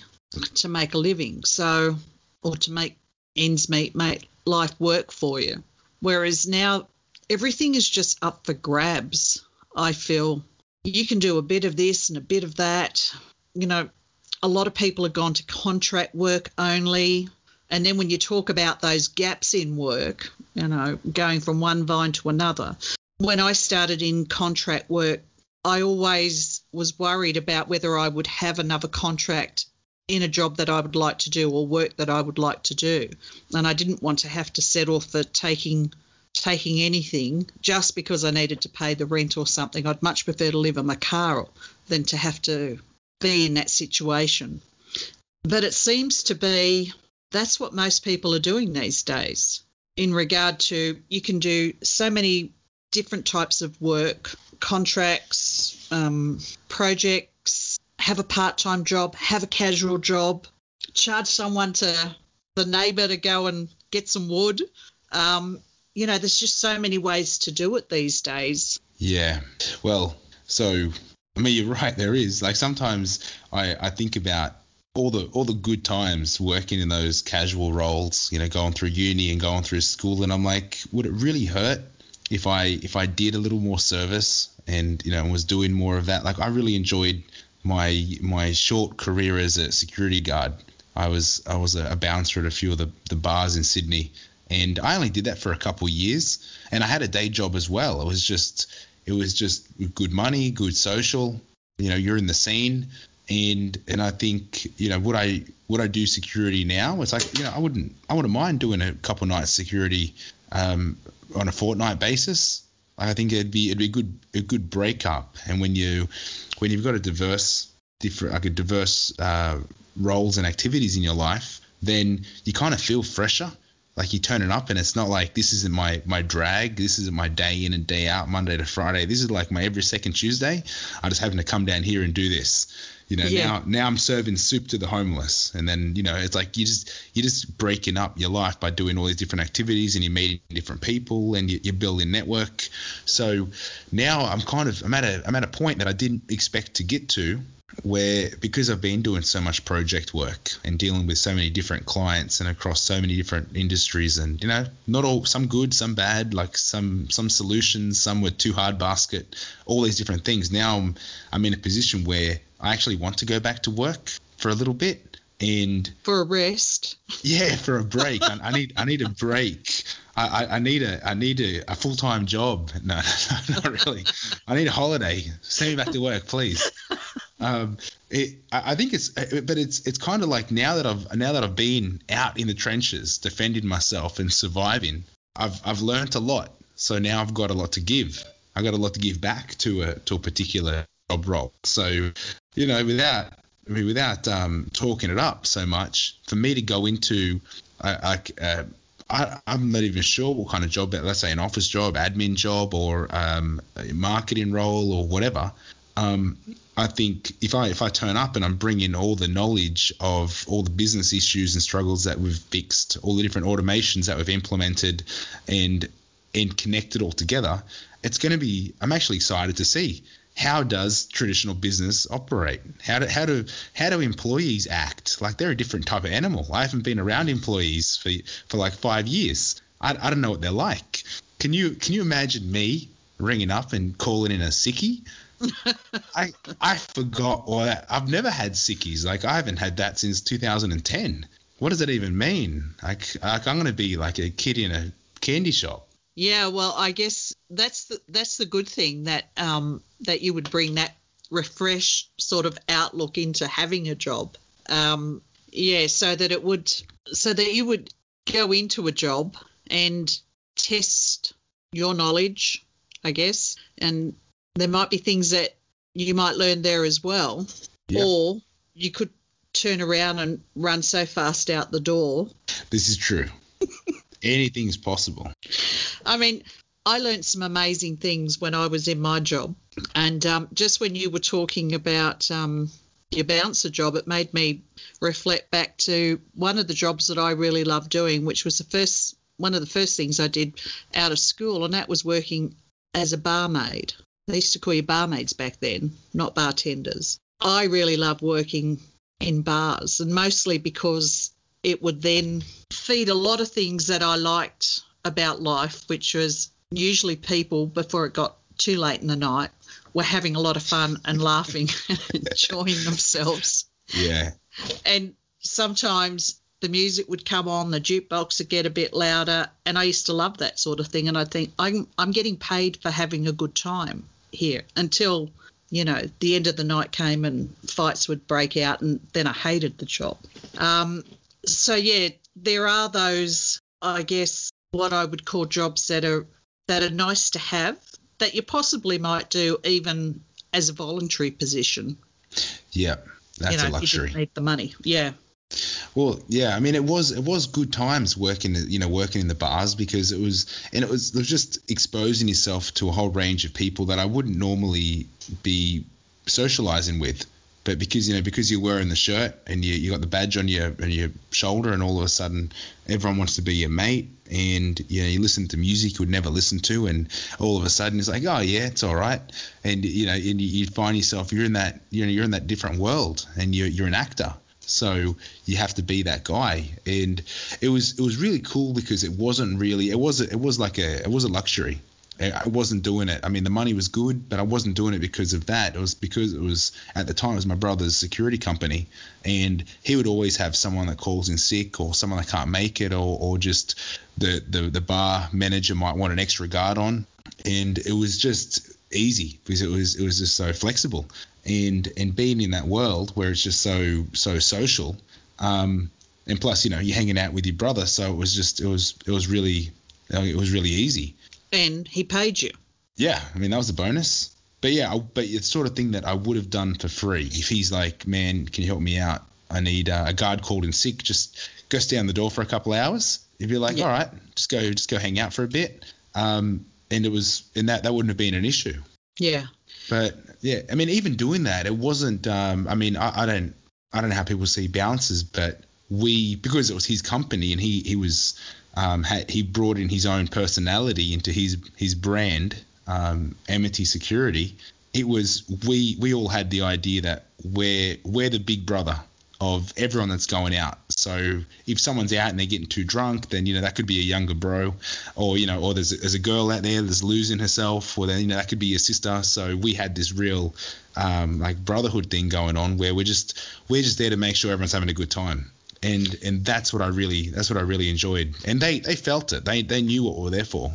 [SPEAKER 3] to make a living. So, or to make ends meet, make life work for you. Whereas now everything is just up for grabs. I feel you can do a bit of this and a bit of that. You know, a lot of people have gone to contract work only. And then when you talk about those gaps in work, you know, going from one vine to another, when I started in contract work, I always was worried about whether I would have another contract in a job that I would like to do or work that I would like to do. And I didn't want to have to settle for taking taking anything just because I needed to pay the rent or something. I'd much prefer to live in my car than to have to be in that situation. But it seems to be that's what most people are doing these days in regard to you can do so many different types of work, contracts, um, projects, have a part time job, have a casual job, charge someone to the neighbour to go and get some wood. Um, you know, there's just so many ways to do it these days.
[SPEAKER 2] Yeah. Well, so I mean, you're right. There is like sometimes I, I think about all the all the good times working in those casual roles. You know, going through uni and going through school, and I'm like, would it really hurt if I if I did a little more service and you know was doing more of that? Like I really enjoyed my my short career as a security guard. I was I was a, bouncer at a few of the, the bars in Sydney, and I only did that for a couple of years. And I had a day job as well. It was just it was just good money, good social. You know, you're in the scene, and and I think you know would I would I do security now? It's like you know I wouldn't I wouldn't mind doing a couple nights security um, on a fortnight basis. I think it'd be it'd be a good a good breakup. And when you when you've got a diverse different like a diverse uh, roles and activities in your life, then you kind of feel fresher. Like you turn it up and it's not like this isn't my my drag. This isn't my day in and day out, Monday to Friday. This is like my every second Tuesday. I just having to come down here and do this. You know,
[SPEAKER 3] Yeah.
[SPEAKER 2] now now I'm serving soup to the homeless, and then you know it's like you just you're just breaking up your life by doing all these different activities, and you're meeting different people, and you, you're building network. So now I'm kind of I'm at a I'm at a point that I didn't expect to get to, where because I've been doing so much project work and dealing with so many different clients and across so many different industries, and you know not all some good, some bad, like some some solutions, some were too hard basket, all these different things. Now I'm I'm in a position where I actually want to go back to work for a little bit and
[SPEAKER 3] For a rest.
[SPEAKER 2] yeah for a break. I, I need I need a break. I, I, I need a I need a, a full time job. No, no not really. I need a holiday. Send me back to work please. Um it, I I think it's but it's it's kind of like now that I've now that I've been out in the trenches defending myself and surviving I've I've learned a lot. So now I've got a lot to give. I've got a lot to give back to a to a particular job role. So you know without I mean, without um, talking it up so much, for me to go into, uh, like, uh, I, I'm not even sure what kind of job, let's say an office job, admin job, or um, a marketing role, or whatever. Um, I think if I if I turn up and I'm bringing all the knowledge of all the business issues and struggles that we've fixed, all the different automations that we've implemented, and and connected all together, it's going to be. I'm actually excited to see how does traditional business operate? How do how do how do employees act? Like they're a different type of animal. I haven't been around employees for for like five years. I, I don't know what they're like. Can you can you imagine me ringing up and calling in a sickie? I I forgot all that. I've never had sickies. Like I haven't had that since 2010. What does that even mean? Like, like I'm gonna be like a kid in a candy shop.
[SPEAKER 3] Yeah, well, I guess that's the that's the good thing that um that you would bring that refreshed sort of outlook into having a job. Um, yeah, so that it would so that you would go into a job and test your knowledge, I guess, and there might be things that you might learn there as well,
[SPEAKER 2] Yeah.
[SPEAKER 3] or you could turn around and run so fast out the door
[SPEAKER 2] This is true. Anything's possible.
[SPEAKER 3] I mean, I learned some amazing things when I was in my job. And um, just when you were talking about um, your bouncer job, it made me reflect back to one of the jobs that I really loved doing, which was the first one of the first things I did out of school, and that was working as a barmaid. They used to call you barmaids back then, not bartenders. I really love working in bars, and mostly because it would then feed a lot of things that I liked about life, which was usually people before it got too late in the night were having a lot of fun and laughing and enjoying themselves.
[SPEAKER 2] Yeah.
[SPEAKER 3] And sometimes the music would come on, the jukebox would get a bit louder, and I used to love that sort of thing. And I think I'm I'm getting paid for having a good time here until you know the end of the night came and fights would break out, and then I hated the job. Um, so yeah, there are those I guess what I would call jobs that are that are nice to have that you possibly might do even as a voluntary position.
[SPEAKER 2] Yeah. That's
[SPEAKER 3] you know,
[SPEAKER 2] a luxury.
[SPEAKER 3] You need the money. Yeah.
[SPEAKER 2] Well, yeah, I mean, it was it was good times working, you know, working in the bars because it was, and it was, it was just exposing yourself to a whole range of people that I wouldn't normally be socializing with, but because you know, because you're wearing the shirt and you you got the badge on your on your shoulder, and all of a sudden everyone wants to be your mate, and you know, you listen to music you would never listen to, and all of a sudden it's like, oh yeah, it's all right, and you know, and you, you find yourself you're in that you know you're in that different world, and you're you're an actor. So you have to be that guy, and it was it was really cool because it wasn't really it was it was like a it was a luxury. I wasn't doing it. I mean, the money was good, but I wasn't doing it because of that. It was because it was at the time it was my brother's security company, and he would always have someone that calls in sick or someone that can't make it, or or just the the the bar manager might want an extra guard on, and it was just easy because it was it was just so flexible and and being in that world where it's just so so social um, and plus you know you're hanging out with your brother so it was just it was it was really it was really easy
[SPEAKER 3] and he paid you.
[SPEAKER 2] Yeah i mean that was a bonus. But yeah I, but it's sort of thing that i would have done for free. If he's like man can you help me out? I need uh, a guard called in sick just go down the door for a couple hours. If you're like yeah. all right just go just go hang out for a bit. Um, and it was and that that wouldn't have been an issue.
[SPEAKER 3] Yeah.
[SPEAKER 2] But yeah, I mean, even doing that, it wasn't. Um, I mean, I, I don't, I don't know how people see bounces, but we because it was his company and he he was um, had, he brought in his own personality into his his brand, um, Amity Security. It was we we all had the idea that we're we're the big brother of everyone that's going out. So if someone's out and they're getting too drunk, then you know that could be a younger bro, or you know, or there's there's a girl out there that's losing herself, or then you know that could be your sister. So we had this real um, like brotherhood thing going on where we're just we're just there to make sure everyone's having a good time. And, and that's what I really that's what I really enjoyed, and they, they felt it. They they knew what we were there for.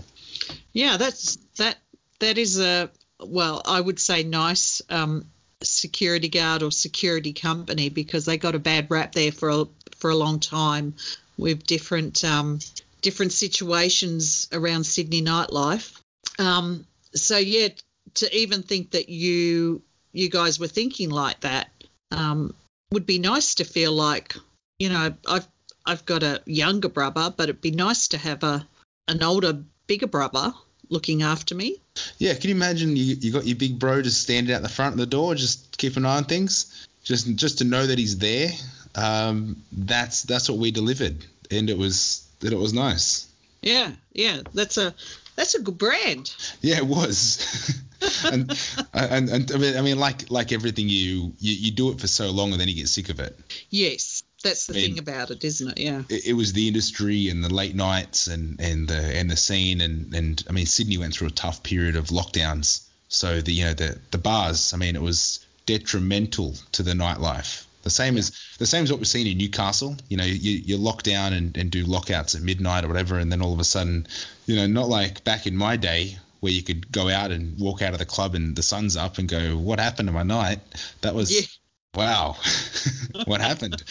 [SPEAKER 3] Yeah, that's that that is a well, I would say nice um, security guard or security company because they got a bad rap there for a, for a long time with different um, different situations around Sydney nightlife. Um, so yeah, to even think that you you guys were thinking like that um, would be nice to feel like you know I've I've got a younger brother, but it'd be nice to have a an older, bigger brother looking after me.
[SPEAKER 2] Yeah, can you imagine you, you got your big bro just standing out the front of the door, just keep an eye on things, just just to know that he's there. Um, that's that's what we delivered, and it was that it was nice.
[SPEAKER 3] Yeah, yeah, that's a that's a good brand.
[SPEAKER 2] Yeah, it was. and, and, and I mean, I mean, like like everything, you, you you do it for so long, and then you get sick of it.
[SPEAKER 3] Yes, that's the thing about it, isn't it? Yeah.
[SPEAKER 2] It, it, was the industry and the late nights and, and the and the scene and, and I mean Sydney went through a tough period of lockdowns. So the you know the the bars, I mean it was detrimental to the nightlife. The same as the same as what we've seen in Newcastle. You know, you, you lock down and, and do lockouts at midnight or whatever, and then all of a sudden, you know, not like back in my day where you could go out and walk out of the club and the sun's up and go, "What happened to my night?" That was yeah wow, what happened?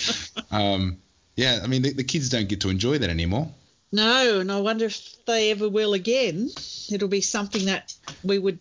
[SPEAKER 2] Um, yeah, I mean, the, the, kids don't get to enjoy that anymore.
[SPEAKER 3] No, and I wonder if they ever will again. It'll be something that we would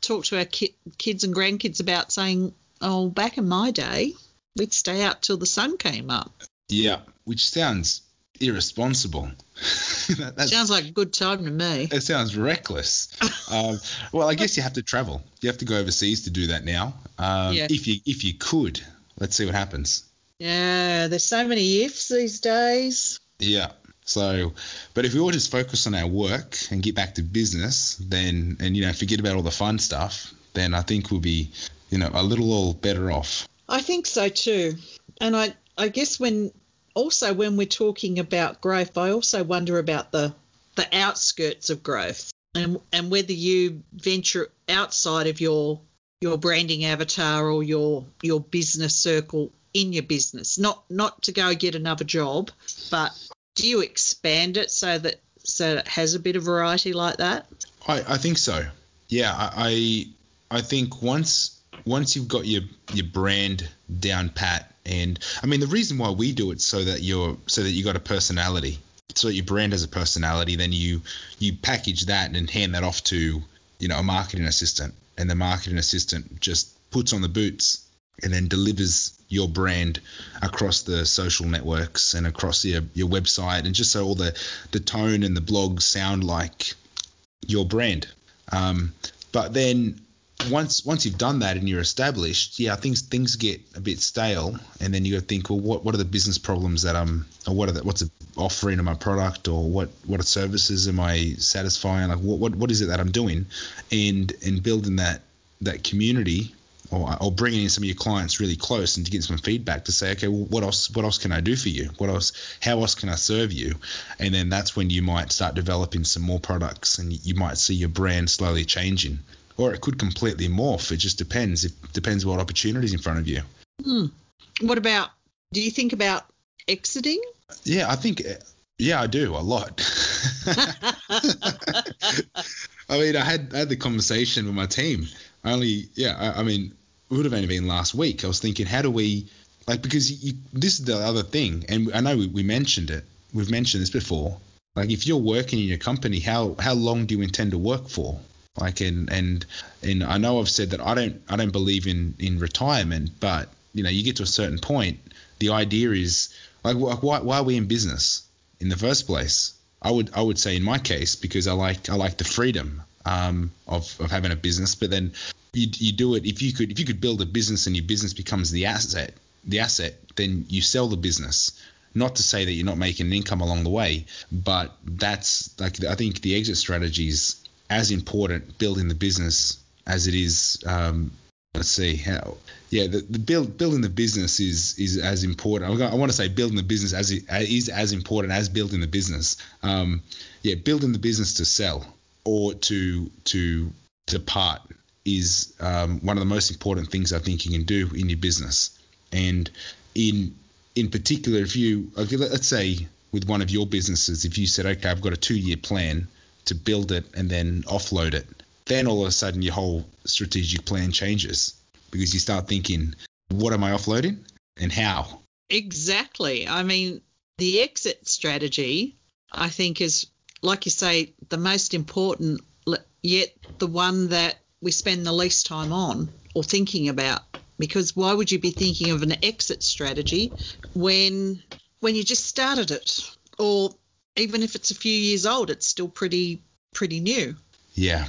[SPEAKER 3] talk to our ki- kids and grandkids about saying, oh, back in my day, we'd stay out till the sun came up.
[SPEAKER 2] Yeah, which sounds irresponsible.
[SPEAKER 3] that, sounds like a good time to me.
[SPEAKER 2] It sounds reckless. um, well, I guess you have to travel. You have to go overseas to do that now. Um, yeah. If you if you could, let's see what happens.
[SPEAKER 3] Yeah, there's so many ifs these days.
[SPEAKER 2] Yeah. So, but if we all just focus on our work and get back to business, then and you know forget about all the fun stuff, then I think we'll be you know a little all better off.
[SPEAKER 3] I think so too. And I I guess when also when we're talking about growth, I also wonder about the the outskirts of growth and and whether you venture outside of your your branding avatar or your your business circle in your business. Not not to go get another job, but do you expand it so that so it has a bit of variety like that?
[SPEAKER 2] I, I think so. Yeah, I I think once once you've got your your brand down pat, and I mean the reason why we do it so that you're so that you got a personality, so that your brand has a personality, then you you package that and hand that off to you know a marketing assistant, and the marketing assistant just puts on the boots and then delivers your brand across the social networks and across your, your website and just so all the, the tone and the blogs sound like your brand. Um, but then once once you've done that and you're established, yeah, things things get a bit stale, and then you got to think, well, what what are the business problems that I'm, or what are the, what's the offering of my product, or what what services am I satisfying? Like what what, what is it that I'm doing, and and building that that community or, or bringing in some of your clients really close and to get some feedback to say, okay, well, what else what else can I do for you? What else how else can I serve you? And then that's when you might start developing some more products and you might see your brand slowly changing. Or it could completely morph. It just depends. It depends what opportunities in front of you.
[SPEAKER 3] Hmm. What about do you think about exiting?
[SPEAKER 2] Yeah, I think yeah, I do a lot. I mean, I had I had the conversation with my team. Only, yeah, I, I mean, it would have only been last week. I was thinking, how do we, like, because you, this is the other thing, and I know we, we mentioned it. We've mentioned this before. Like, if you're working in your company, how how long do you intend to work for? Like, and and and I know I've said that I don't I don't believe in in retirement, but you know, you get to a certain point. The idea is like, why why are we in business in the first place? I would I would say in my case because I like I like the freedom um, of, of having a business, but then you, you do it if you could if you could build a business and your business becomes the asset the asset then you sell the business not to say that you're not making an income along the way but that's like i think the exit strategy is as important building the business as it is um, let's see how yeah the, the build building the business is is as important i want to say building the business as it is as important as building the business um, yeah building the business to sell or to to to part is um, one of the most important things I think you can do in your business. And in in particular, if you okay, let's say with one of your businesses, if you said, okay, I've got a two year plan to build it and then offload it, then all of a sudden your whole strategic plan changes because you start thinking, what am I offloading and how?
[SPEAKER 3] Exactly. I mean, the exit strategy, I think, is like you say, the most important, yet the one that we spend the least time on or thinking about because why would you be thinking of an exit strategy when when you just started it or even if it's a few years old it's still pretty pretty new.
[SPEAKER 2] Yeah.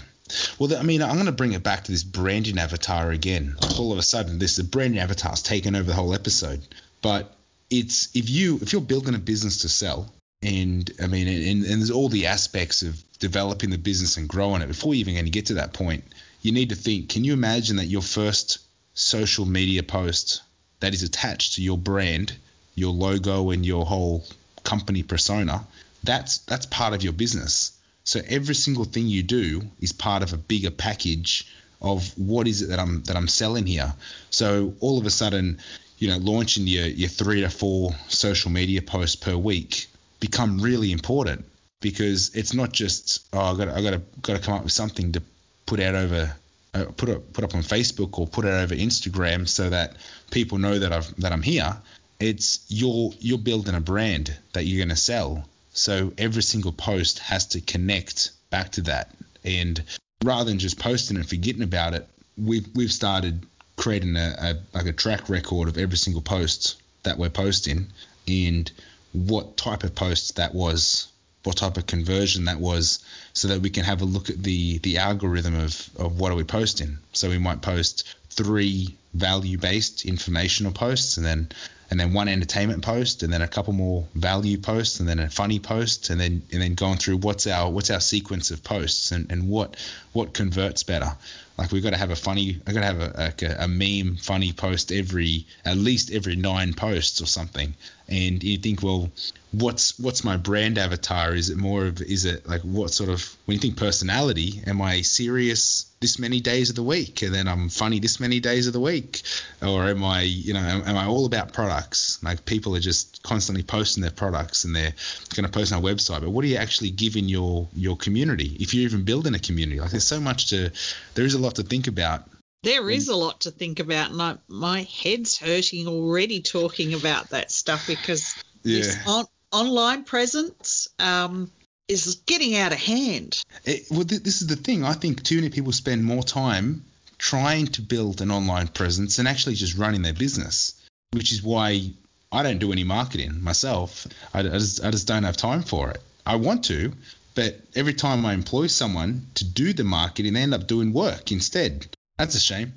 [SPEAKER 2] Well i mean i'm going to bring it back to this branding avatar again. All of a sudden this the branding avatar's taken over the whole episode. But it's if you if you're building a business to sell and I mean, and, and, there's all the aspects of developing the business and growing it. Before you even going to get to that point, you need to think can you imagine that your first social media post that is attached to your brand, your logo, and your whole company persona, that's that's part of your business. So every single thing you do is part of a bigger package of what is it that I'm that I'm selling here. So all of a sudden, you know, launching your your three to four social media posts per week become really important because it's not just oh I got I got to got to come up with something to put out over uh, put up put up on Facebook or put it over Instagram so that people know that I've that I'm here. It's you're you're building a brand that you're going to sell. So every single post has to connect back to that. And rather than just posting and forgetting about it, we've we've started creating a, a like a track record of every single post that we're posting and what type of post that was what type of conversion that was so that we can have a look at the the algorithm of, of what are we posting so we might post three value based informational posts and then and then one entertainment post and then a couple more value posts and then a funny post and then and then going through what's our what's our sequence of posts and, and what what converts better like we've got to have a funny i've got to have a, a, a meme funny post every at least every nine posts or something. And you think well what's what's my brand avatar? Is it more of is it like what sort of when you think personality am i serious this many days of the week? And then i'm funny this many days of the week? Or am i you know am, am i all about products? Like people are just constantly posting their products and they're going to post on our website. But what are you actually giving your your community if you're even building a community? Like there's so much to there is a lot to think about
[SPEAKER 3] There is a lot to think about, and I, my head's hurting already talking about that stuff because this on, online presence um, is getting out of hand.
[SPEAKER 2] It, well, th- this is the thing. I think too many people spend more time trying to build an online presence than actually just running their business, which is why I don't do any marketing myself. I, I just I just don't have time for it. I want to, but every time I employ someone to do the marketing, they end up doing work instead. That's a shame.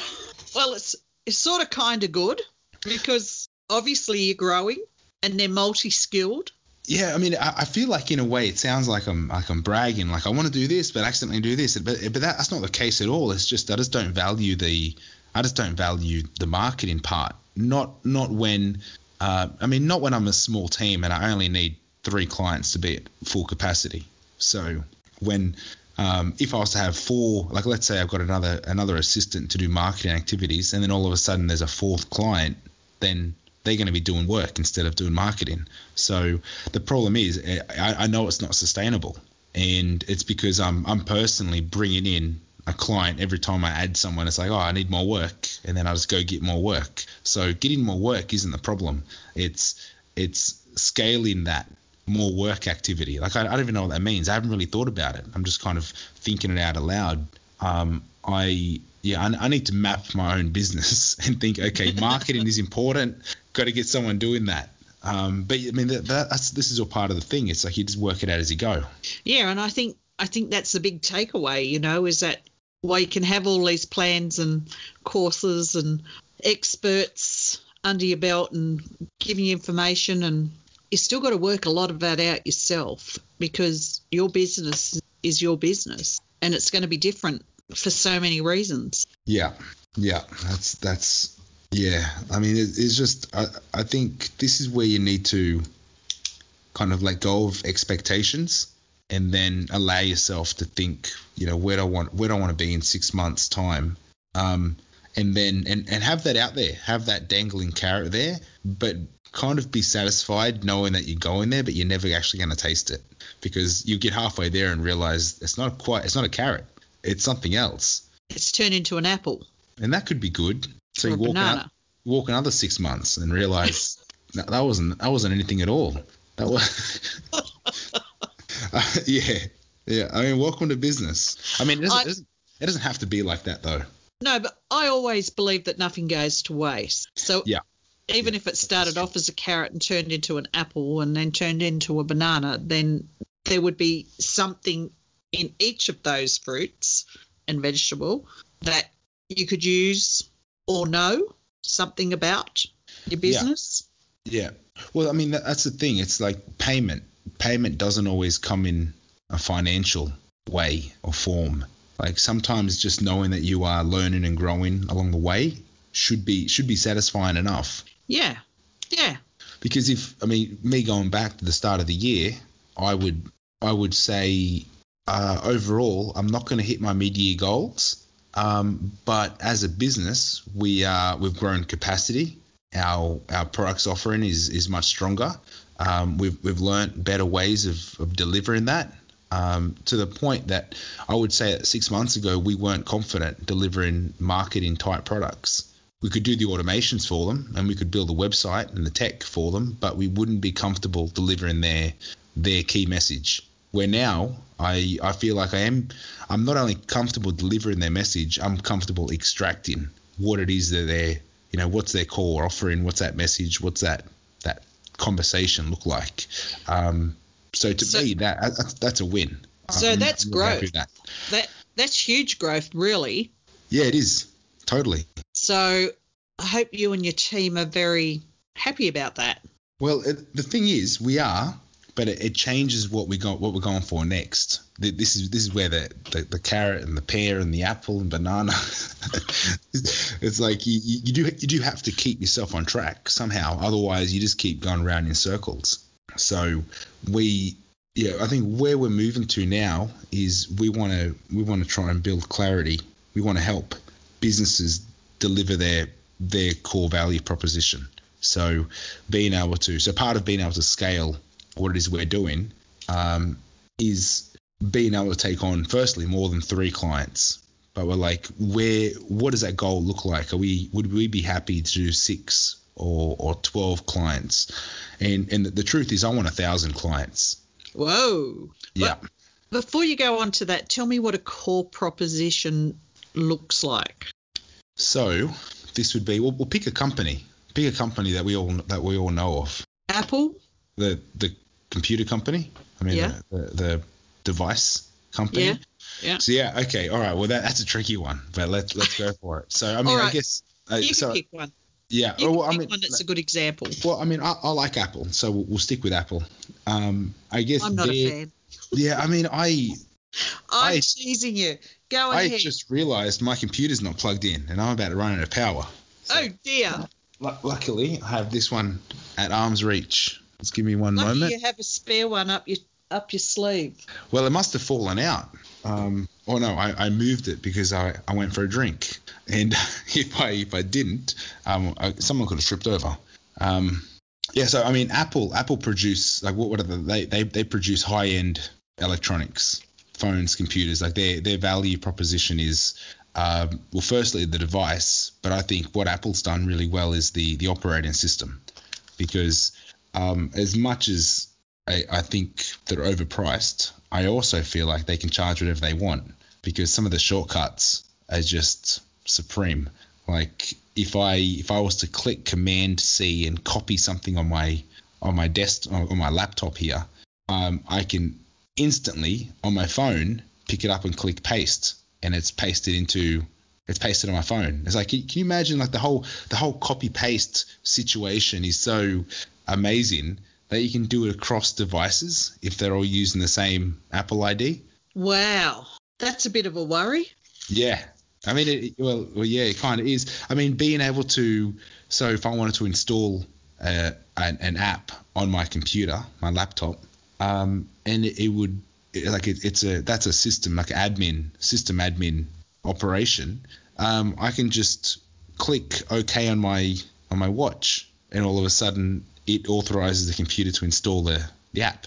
[SPEAKER 3] Well, it's it's sort of kind of good because obviously you're growing and they're multi-skilled.
[SPEAKER 2] Yeah, I mean, I, I feel like in a way it sounds like I'm like I'm bragging, like I want to do this, but accidentally do this. But but that, that's not the case at all. It's just I just don't value the I just don't value the marketing part. Not not when uh, I mean not when I'm a small team and I only need three clients to be at full capacity. So when um, if I was to have four, like let's say I've got another another assistant to do marketing activities, and then all of a sudden there's a fourth client, then they're going to be doing work instead of doing marketing. So the problem is, eh, I, I know it's not sustainable, and it's because I'm I'm personally bringing in a client every time I add someone. It's like, oh, I need more work, and then I just go get more work. So getting more work isn't the problem. It's it's scaling that more work activity. Like I, I don't even know what that means. I haven't really thought about it. I'm just kind of thinking it out aloud. Um, I yeah, I, I need to map my own business and think, okay, marketing is important. Got to get someone doing that. Um, but I mean, that, that's this is all part of the thing. It's like you just work it out as you go.
[SPEAKER 3] Yeah, and I think I think that's the big takeaway. You know, is that while you can have all these plans and courses and experts under your belt and giving you information, and you still got to work a lot of that out yourself because your business is your business, and it's going to be different for so many reasons.
[SPEAKER 2] Yeah, yeah, that's that's yeah. I mean, it, it's just I I think this is where you need to kind of let go of expectations and then allow yourself to think, you know, where do I want where do I want to be in six months' time, um, and then and and have that out there, have that dangling carrot there, but kind of be satisfied knowing that you're going there, but you're never actually going to taste it because you get halfway there and realize it's not quite it's not a carrot, it's something else
[SPEAKER 3] It's turned into an apple
[SPEAKER 2] and that could be good. So
[SPEAKER 3] or
[SPEAKER 2] you walk walk another six months and realize that, that wasn't that wasn't anything at all. That was Uh, yeah, yeah. I mean, welcome to business. I mean, it doesn't,
[SPEAKER 3] I-
[SPEAKER 2] it doesn't it doesn't have to be like that though.
[SPEAKER 3] No, but I always believe that nothing goes to waste. So
[SPEAKER 2] Yeah.
[SPEAKER 3] Even
[SPEAKER 2] Yeah,
[SPEAKER 3] if it started off as a carrot and turned into an apple and then turned into a banana, then there would be something in each of those fruits and vegetable that you could use or know something about your
[SPEAKER 2] Yeah.
[SPEAKER 3] business.
[SPEAKER 2] Yeah. Well, I mean, that, that's the thing. It's like payment. Payment doesn't always come in a financial way or form. Like sometimes just knowing that you are learning and growing along the way should be should be satisfying enough.
[SPEAKER 3] Yeah. Yeah.
[SPEAKER 2] because if I mean me going back to the start of the year, I would I would say uh, overall I'm not going to hit my mid-year goals, um, but as a business we are we've grown capacity. Our our products offering is is much stronger. Um, we've we've learnt better ways of, of delivering that. Um, to the point that I would say that six months ago we weren't confident delivering marketing type products we could do the automations for them and we could build a website and the tech for them, but we wouldn't be comfortable delivering their their key message. Where now I I feel like I am I'm not only comfortable delivering their message, I'm comfortable extracting what it is that they're you know, what's their core offering, what's that message, what's that that conversation look like. Um, so to
[SPEAKER 3] So-
[SPEAKER 2] me that that's, that's a win.
[SPEAKER 3] So
[SPEAKER 2] I'm-
[SPEAKER 3] that's
[SPEAKER 2] I'm
[SPEAKER 3] growth.
[SPEAKER 2] that.
[SPEAKER 3] That that's huge growth really.
[SPEAKER 2] Yeah, it is. Totally.
[SPEAKER 3] So I hope you and your team are very happy about that.
[SPEAKER 2] Well, it, the thing is, we are, but it, it changes what we got, what we're going for next. This is this is where the, the, the carrot and the pear and the apple and banana. it's like you you do you do have to keep yourself on track somehow. Otherwise, you just keep going around in circles. So we, yeah, I think where we're moving to now is we want to we want to try and build clarity. We want to help businesses deliver their their core value proposition. So being able to, so part of being able to scale what it is we're doing um, is being able to take on firstly more than three clients. But we're like, where, what does that goal look like? Are we, would we be happy to do six or, or 12 clients? And, and the truth is I want a thousand clients.
[SPEAKER 3] Whoa.
[SPEAKER 2] Yeah.
[SPEAKER 3] Before you go on to that, tell me what a core proposition looks like.
[SPEAKER 2] So this would be, we'll, we'll pick a company, pick a company that we all, that we all know of.
[SPEAKER 3] Apple?
[SPEAKER 2] The, the computer company. I mean,
[SPEAKER 3] Yeah.
[SPEAKER 2] the, the, the device company.
[SPEAKER 3] Yeah. Yeah.
[SPEAKER 2] So yeah, okay, all right. Well, that, that's a tricky one, but let's let's go for it. So I mean,
[SPEAKER 3] All
[SPEAKER 2] I guess. Uh,
[SPEAKER 3] You can
[SPEAKER 2] so
[SPEAKER 3] pick one.
[SPEAKER 2] yeah.
[SPEAKER 3] You
[SPEAKER 2] well, I mean,
[SPEAKER 3] one that's a good example.
[SPEAKER 2] well, I mean, I, I like Apple, so we'll, we'll stick with Apple. Um, I guess.
[SPEAKER 3] I'm not a fan.
[SPEAKER 2] Yeah, I mean, I
[SPEAKER 3] I'm
[SPEAKER 2] I-
[SPEAKER 3] teasing you. Go
[SPEAKER 2] I
[SPEAKER 3] ahead.
[SPEAKER 2] just realised my computer's not plugged in, and I'm about to run out of power.
[SPEAKER 3] oh dear.
[SPEAKER 2] Lu- luckily, I have this one at arm's reach. Just give me one
[SPEAKER 3] Lucky
[SPEAKER 2] moment.
[SPEAKER 3] you have a spare one up your up your sleeve.
[SPEAKER 2] Well, it must have fallen out. Um, oh no, I, I moved it because I, I went for a drink, and if I if I didn't, um, I, someone could have tripped over. Um, yeah, so I mean, Apple Apple produce like what what are the, they they they produce high end electronics, phones, computers. Like their their value proposition is. Um, well, firstly, the device, but I think what Apple's done really well is the the operating system, because um, as much as I, I think they're overpriced. I also feel like they can charge whatever they want because some of the shortcuts are just supreme. Like if I if I was to click Command C and copy something on my on my desk on my laptop here, um, I can instantly on my phone pick it up and click paste, and it's pasted into it's pasted on my phone. It's like can can you imagine like the whole the whole copy paste situation is so amazing that you can do it across devices if they're all using the same Apple ID.
[SPEAKER 3] Wow. That's a bit of a worry.
[SPEAKER 2] Yeah. I mean, it, well, well, yeah, it kind of is. I mean, being able to, so if I wanted to install uh, an, an app on my computer, my laptop, um, and it, would, like, it, it's a, that's a system, like admin, system admin operation. Um, I can just click OK on my, on my watch, and all of a sudden it authorizes the computer to install the, the app.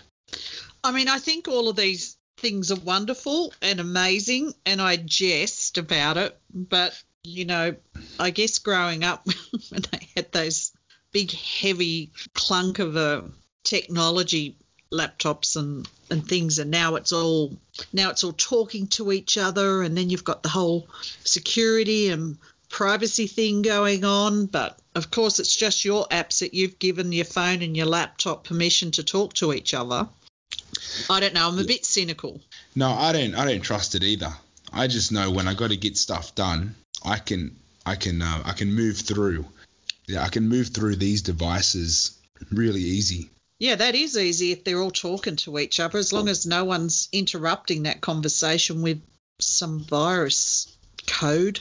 [SPEAKER 3] I mean, I think all of these things are wonderful and amazing, and I jest about it. But, you know, I guess growing up when they had those big, heavy clunk of a technology laptops and, and things, and now it's all now it's all talking to each other, and then you've got the whole security and privacy thing going on. But of course, it's just your apps that you've given your phone and your laptop permission to talk to each other. I don't know. I'm a bit cynical.
[SPEAKER 2] No, I don't. I don't trust it either. I just know when I got to get stuff done, I can, I can, uh, I can move through. Yeah, I can move through these devices really easy.
[SPEAKER 3] Yeah, that is easy if they're all talking to each other, as long as no one's interrupting that conversation with some virus code.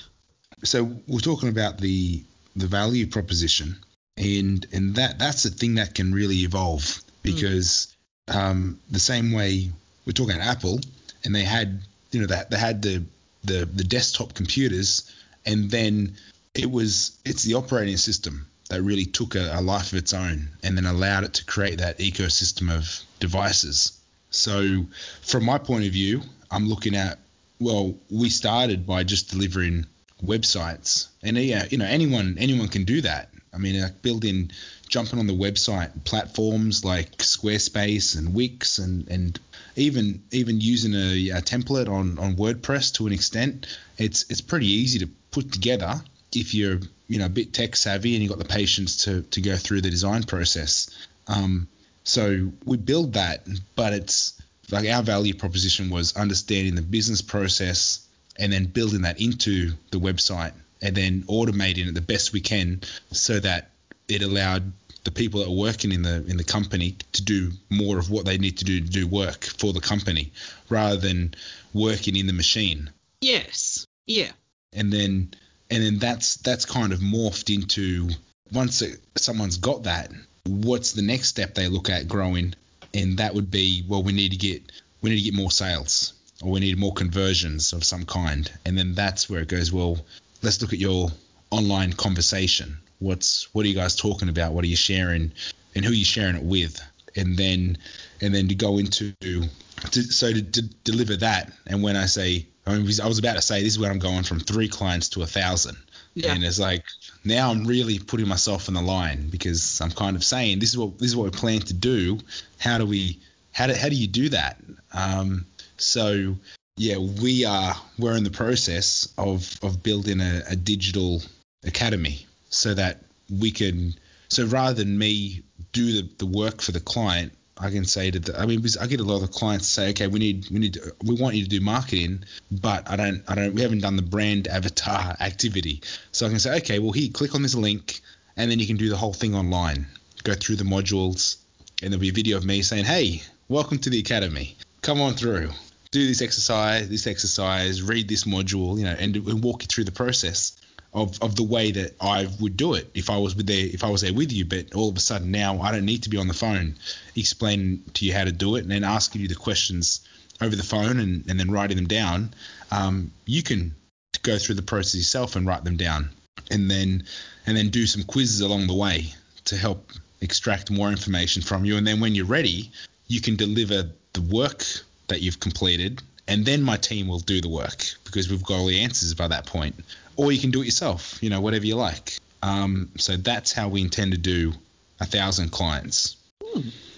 [SPEAKER 2] So we're talking about the the value proposition, and and that that's the thing that can really evolve because um, the same way we're talking about Apple, and they had you know that they had the the the desktop computers, and then it was it's the operating system that really took a, a life of its own and then allowed it to create that ecosystem of devices. So from my point of view, I'm looking at well, we started by just delivering websites, and yeah, you know anyone anyone can do that. I mean, like building, jumping on the website platforms like Squarespace and Wix, and and even even using a, a template on on WordPress to an extent, it's it's pretty easy to put together if you're you know a bit tech savvy and you've got the patience to to go through the design process. Um, so we build that, but it's like our value proposition was understanding the business process and then building that into the website and then automating it the best we can so that it allowed the people that are working in the in the company to do more of what they need to do to do work for the company rather than working in the machine
[SPEAKER 3] Yes. Yeah.
[SPEAKER 2] and then and then that's that's kind of morphed into once it, someone's got that what's the next step they look at growing? And that would be well we need to get we need to get more sales or we need more conversions of some kind. And then that's where it goes well let's look at your online conversation. What's what are you guys talking about? What are you sharing? And who are you sharing it with? And then and then to go into to, so to, to deliver that and when i say I, mean, I was about to say this is where i'm going from three clients to a thousand.
[SPEAKER 3] Yeah.
[SPEAKER 2] and it's like now i'm really putting myself on the line because i'm kind of saying this is what this is what we plan to do. How do we how do, how do you do that? Um, so yeah we are we're in the process of of building a, a digital academy so that we can so rather than me do the, the work for the client I can say to the, I mean, I get a lot of clients say, okay, we need, we need, we want you to do marketing, but I don't, I don't, we haven't done the brand avatar activity. So I can say, okay, well, here, click on this link, and then you can do the whole thing online. Go through the modules, and there'll be a video of me saying, hey, welcome to the academy. Come on through, do this exercise, this exercise, read this module, you know, and, and walk you through the process of, of the way that I would do it if I was with there if I was there with you. But all of a sudden now I don't need to be on the phone explaining to you how to do it and then asking you the questions over the phone and, and then writing them down. Um, you can go through the process yourself and write them down and then and then do some quizzes along the way to help extract more information from you. And then when you're ready, you can deliver the work that you've completed and then my team will do the work because we've got all the answers by that point. Or you can do it yourself, you know, whatever you like. Um, so that's how we intend to do a thousand clients.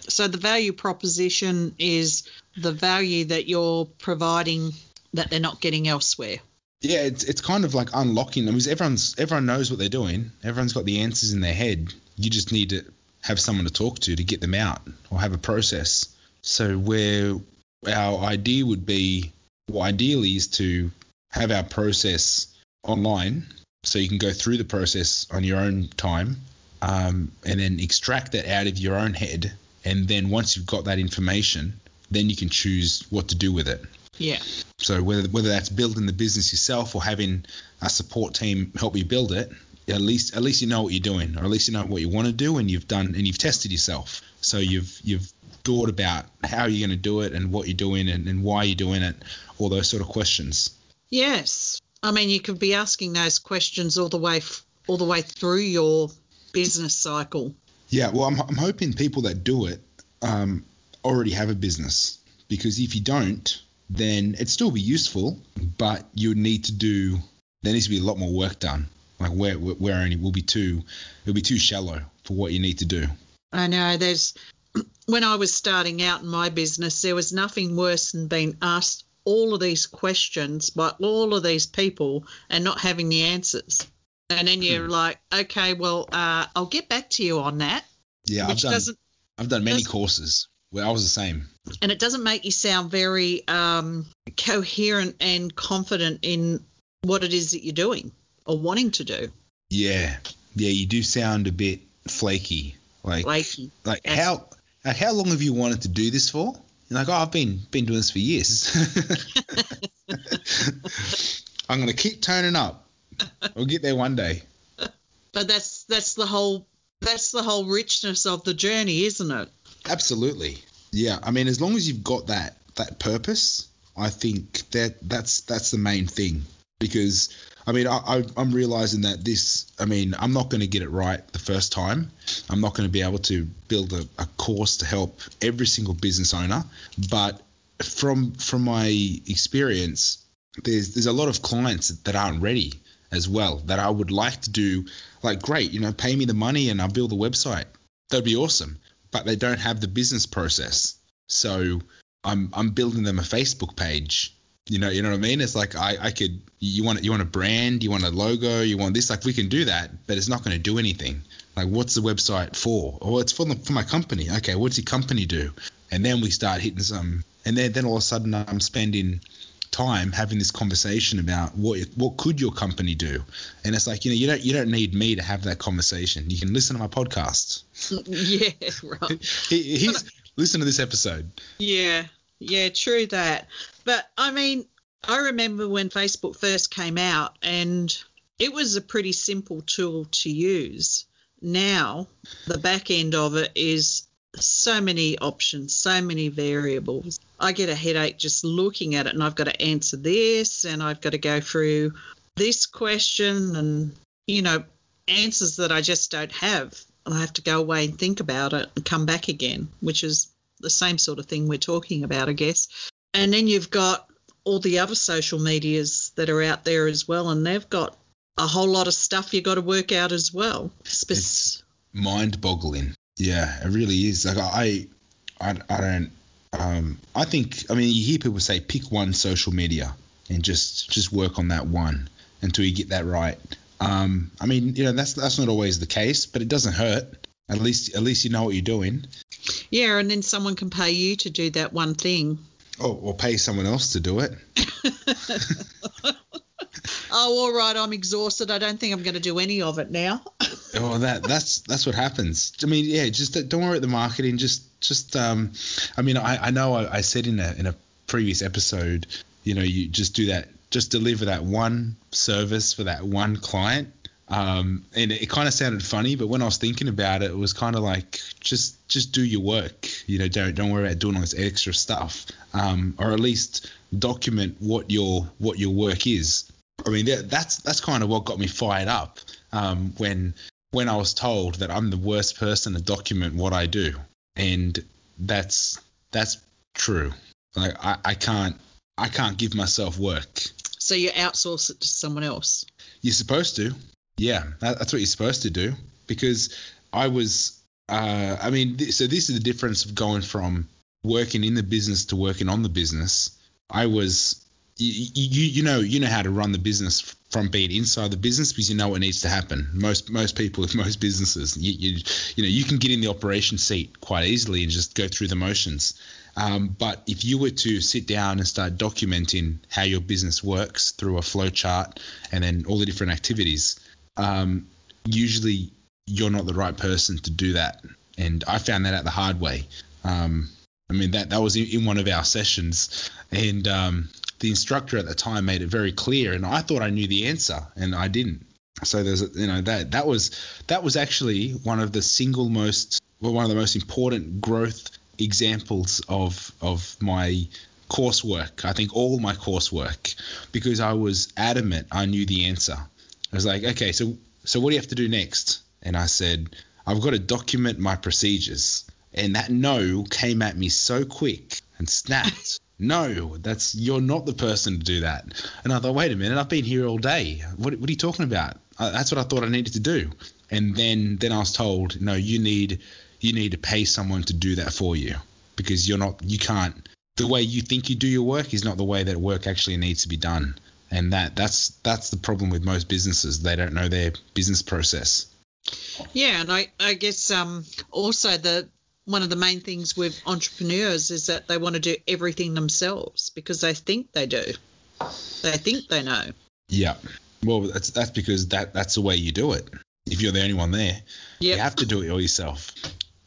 [SPEAKER 3] So the value proposition is the value that you're providing that they're not getting elsewhere.
[SPEAKER 2] Yeah, it's it's kind of like unlocking them because everyone's everyone knows what they're doing. Everyone's got the answers in their head. You just need to have someone to talk to to get them out or have a process. So where our idea would be, well, ideally is to have our process online, so you can go through the process on your own time, um, and then extract that out of your own head, and then once you've got that information, then you can choose what to do with it.
[SPEAKER 3] Yeah.
[SPEAKER 2] So whether whether that's building the business yourself or having a support team help you build it, at least at least you know what you're doing, or at least you know what you want to do, and you've done and you've tested yourself. So you've you've thought about how you're going to do it and what you're doing and, and why you're doing it, all those sort of questions.
[SPEAKER 3] Yes. I mean, you could be asking those questions all the way f- all the way through your business cycle.
[SPEAKER 2] Yeah, well, I'm, I'm hoping people that do it um, already have a business because if you don't, then it'd still be useful, but you would need to do. There needs to be a lot more work done. Like where where only will be too, it'll be too shallow for what you need to do.
[SPEAKER 3] I know there's when I was starting out in my business, there was nothing worse than being asked all of these questions by all of these people and not having the answers. And then you're like, okay, well, uh, I'll get back to you on that,
[SPEAKER 2] Yeah, I've done I've done many courses where I was the same.
[SPEAKER 3] and it doesn't make you sound very um, coherent and confident in what it is that you're doing or wanting to do.
[SPEAKER 2] Yeah, yeah, you do sound a bit flaky. Like
[SPEAKER 3] Flaky.
[SPEAKER 2] like how like how long have you wanted to do this for? You're like, oh, I've been been doing this for years. I'm gonna keep turning up. We'll get there one day.
[SPEAKER 3] But that's that's the whole that's the whole richness of the journey, isn't it?
[SPEAKER 2] Absolutely. Yeah, I mean, as long as you've got that that purpose, I think that that's that's the main thing. Because I mean, I, I'm realizing that this. I mean, I'm not going to get it right the first time. I'm not going to be able to build a, a course to help every single business owner. But from from my experience, there's there's a lot of clients that aren't ready as well that I would like to do. Like, great, you know, pay me the money and I'll build a website. That'd be awesome but they don't have the business process. So I'm I'm building them a Facebook page. You know, you know what I mean? It's like I, I could you want you want a brand, you want a logo, you want this, like we can do that, but it's not going to do anything. Like what's the website for? Oh, it's for the, for my company. Okay, what's your company do? And then we start hitting some, and then then all of a sudden I'm spending time having this conversation about what what could your company do, and it's like you know you don't you don't need me to have that conversation. You can listen to my podcast.
[SPEAKER 3] yeah, right.
[SPEAKER 2] He, he's listen to this episode.
[SPEAKER 3] Yeah, yeah, true that. But I mean, I remember when Facebook first came out, and it was a pretty simple tool to use. Now, the back end of it is so many options, so many variables. I get a headache just looking at it, and I've got to answer this, and I've got to go through this question, and you know, answers that I just don't have. And I have to go away and think about it and come back again, which is the same sort of thing we're talking about, I guess. And then you've got all the other social medias that are out there as well, and they've got a whole lot of stuff you've got to work out as well.
[SPEAKER 2] It's mind-boggling. Yeah, it really is. Like I, I, I don't. Um, I think. I mean, you hear people say pick one social media and just just work on that one until you get that right. Um, I mean, you know, that's that's not always the case, but it doesn't hurt. At least at least you know what you're doing.
[SPEAKER 3] Yeah, and then someone can pay you to do that one thing.
[SPEAKER 2] Oh, or pay someone else to do it.
[SPEAKER 3] Oh, all right, I'm exhausted. I don't think I'm going to do any of it now.
[SPEAKER 2] Oh, that that's that's what happens. I mean, yeah, just don't worry about the marketing. Just just um, I mean, I, I know I, I said in a in a previous episode, you know, you just do that, just deliver that one service for that one client. Um, and it, it kind of sounded funny, but when I was thinking about it, it was kind of like just just do your work. You know, don't don't worry about doing all this extra stuff, um, or at least document what your what your work is. I mean, that, that's that's kind of what got me fired up um, when when I was told that I'm the worst person to document what I do, and that's that's true. Like I, I can't I can't give myself work.
[SPEAKER 3] so you outsource it to someone else.
[SPEAKER 2] You're supposed to, yeah, that, that's what you're supposed to do because I was. Uh, I mean, th- so this is the difference of going from working in the business to working on the business. I was you, you you know you know how to run the business from being inside the business because you know what needs to happen. Most most people with most businesses, you, you you know you can get in the operation seat quite easily and just go through the motions. Um, but if you were to sit down and start documenting how your business works through a flow chart and then all the different activities, um, usually you're not the right person to do that. And I found that out the hard way. Um, I mean that that was in, in one of our sessions, and um, the instructor at the time made it very clear, and I thought I knew the answer, and I didn't. So there's, you know, that that was that was actually one of the single most, well, one of the most important growth examples of of my coursework. I think all my coursework, because I was adamant I knew the answer. I was like, okay, so so what do you have to do next? And I said, I've got to document my procedures. And that no came at me so quick and snapped. no, that's you're not the person to do that. And I thought, wait a minute, I've been here all day. What, what are you talking about? That's what I thought I needed to do. And then then I was told, no, you need you need to pay someone to do that for you because you're not you can't the way you think you do your work is not the way that work actually needs to be done. And that that's that's the problem with most businesses. They don't know their business process.
[SPEAKER 3] Yeah, and I, I guess um, also the one of the main things with entrepreneurs is that they want to do everything themselves because they think they do. They think they know.
[SPEAKER 2] Yeah. Well, that's that's because that that's the way you do it. If you're the only one there,
[SPEAKER 3] Yep.
[SPEAKER 2] you have to do it all yourself.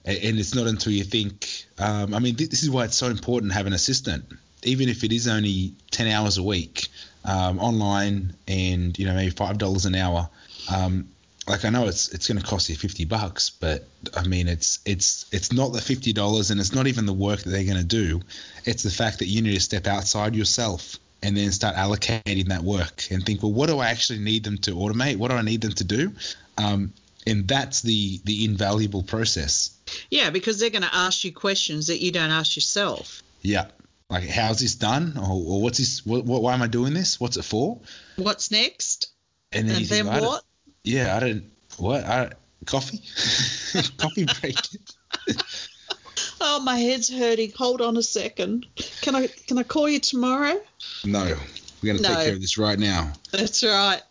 [SPEAKER 2] And, and it's not until you think. Um, I mean, th- this is why it's so important to have an assistant, even if it is only ten hours a week, um, online, and you know maybe five dollars an hour. Um, like I know it's it's going to cost you fifty bucks, but I mean it's it's it's not the fifty dollars, and it's not even the work that they're going to do. It's the fact that you need to step outside yourself and then start allocating that work and think, well, what do I actually need them to automate? What do I need them to do? Um, and that's the the invaluable process.
[SPEAKER 3] Yeah, because they're going to ask you questions that you don't ask yourself.
[SPEAKER 2] Yeah. Like, how's this done? Or, or what's this? What, what, why am I doing this? What's it for?
[SPEAKER 3] What's next?
[SPEAKER 2] And then,
[SPEAKER 3] And
[SPEAKER 2] think,
[SPEAKER 3] then
[SPEAKER 2] I don't-
[SPEAKER 3] what?
[SPEAKER 2] Yeah, I don't. What? I, coffee? coffee break.
[SPEAKER 3] Oh, my head's hurting. Hold on a second. Can I can I call you tomorrow?
[SPEAKER 2] No, we're going to
[SPEAKER 3] No.
[SPEAKER 2] take care of this right now.
[SPEAKER 3] That's right.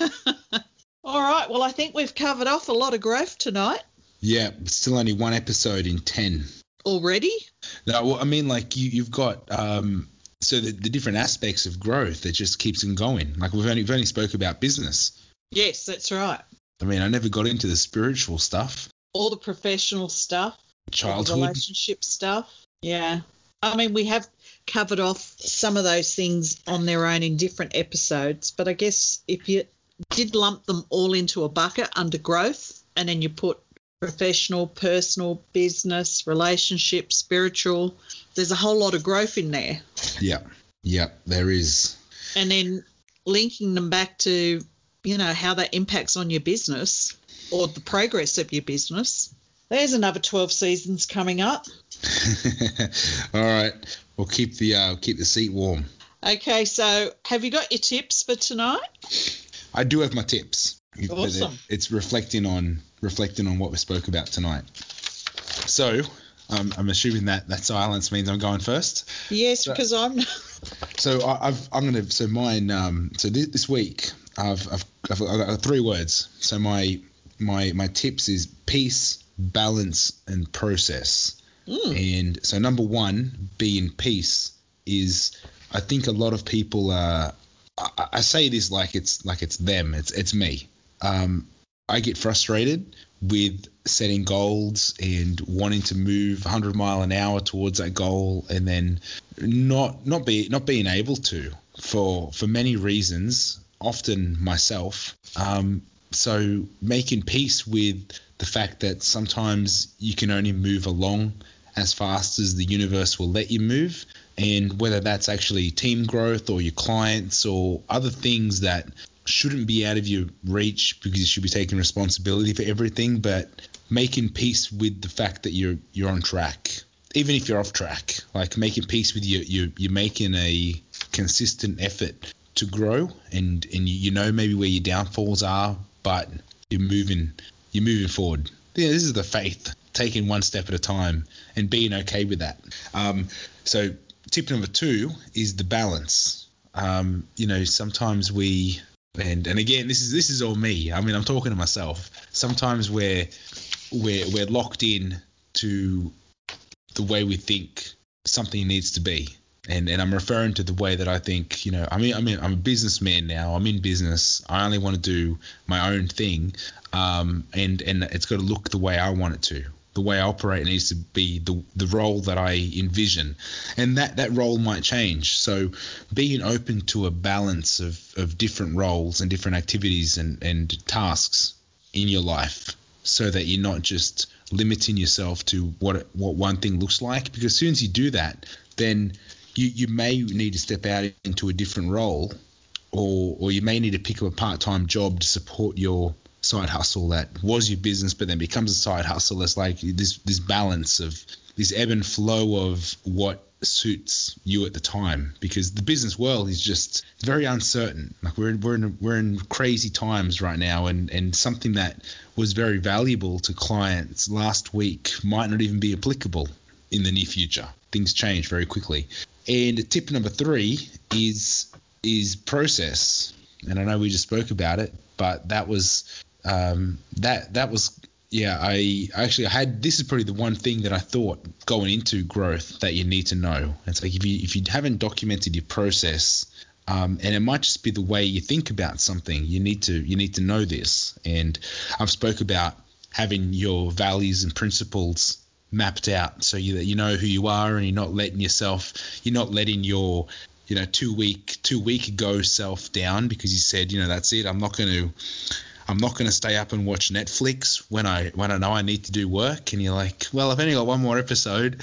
[SPEAKER 3] All right. Well, I think we've covered off a lot of growth tonight
[SPEAKER 2] Yeah, still only one episode in ten.
[SPEAKER 3] Already.
[SPEAKER 2] No, well, I mean, like you, you've got um, so the, the different aspects of growth that just keeps on going. Like we've only we've only spoke about business.
[SPEAKER 3] Yes, that's right.
[SPEAKER 2] I mean, I never got into the spiritual stuff,
[SPEAKER 3] All the professional stuff,
[SPEAKER 2] childhood.
[SPEAKER 3] relationship stuff. Yeah. I mean, we have covered off some of those things on their own in different episodes, but I guess if you did lump them all into a bucket under growth and then you put professional, personal, business, relationship, spiritual, there's a whole lot of growth in there.
[SPEAKER 2] Yeah, yeah, there is.
[SPEAKER 3] And then linking them back to, you know, how that impacts on your business or the progress of your business. There's another 12 seasons coming up.
[SPEAKER 2] All right, we'll keep the uh, keep the seat warm.
[SPEAKER 3] Okay, so have you got your tips for tonight?
[SPEAKER 2] I do have my tips.
[SPEAKER 3] Awesome.
[SPEAKER 2] it- it's reflecting on reflecting on what we spoke about tonight. So, um, I'm assuming that that silence means I'm going first.
[SPEAKER 3] Yes,
[SPEAKER 2] So-
[SPEAKER 3] because I'm.
[SPEAKER 2] So I, I've I'm gonna so mine um so this, this week I've, I've I've I've got three words. So my my my tips is peace, balance, and process. And so number one, be in peace is I think a lot of people uh I, I say this like it's like it's them it's it's me. Um, I get frustrated with setting goals and wanting to move 100 mile an hour towards that goal and then not not be not being able to for for many reasons often myself um, so making peace with the fact that sometimes you can only move along as fast as the universe will let you move and whether that's actually team growth or your clients or other things that shouldn't be out of your reach because you should be taking responsibility for everything but making peace with the fact that you're you're on track even if you're off track like making peace with you you you're making a consistent effort to grow and and you, know maybe where your downfalls are but you're moving you're moving forward. Yeah this is the faith taking one step at a time and being okay with that. Um, so tip number two is the balance. Um, you know sometimes we and and again this is this is all me. I mean i'm talking to myself. Sometimes we're we're we're locked in to the way we think something needs to be. And and i'm referring to the way that i think you know i mean i mean i'm a businessman now. I'm in business. I only want to do my own thing. Um and and it's got to look the way i want it to the way I operate needs to be the the role that I envision, and that that role might change. So, being open to a balance of of different roles and different activities and and tasks in your life, so that you're not just limiting yourself to what what one thing looks like. Because as soon as you do that, then you you may need to step out into a different role, or or you may need to pick up a part time job to support your side hustle that was your business but then becomes a side hustle. It's like this this balance of this ebb and flow of what suits you at the time because the business world is just very uncertain. Like we're in, we're in we're in crazy times right now and and something that was very valuable to clients last week might not even be applicable in the near future. Things change very quickly. And tip number 3 is is process. And I know we just spoke about it, but that was um, that that was yeah I actually I had this is probably the one thing that I thought going into growth that you need to know. It's like if you if you haven't documented your process um, and it might just be the way you think about something you need to you need to know this. And I've spoke about having your values and principles mapped out so you that you know who you are and you're not letting yourself you're not letting your you know two week two week ago self down because you said you know that's it I'm not going to I'm not going to stay up and watch Netflix when I when I know I need to do work. And you're like, well, I've only got one more episode.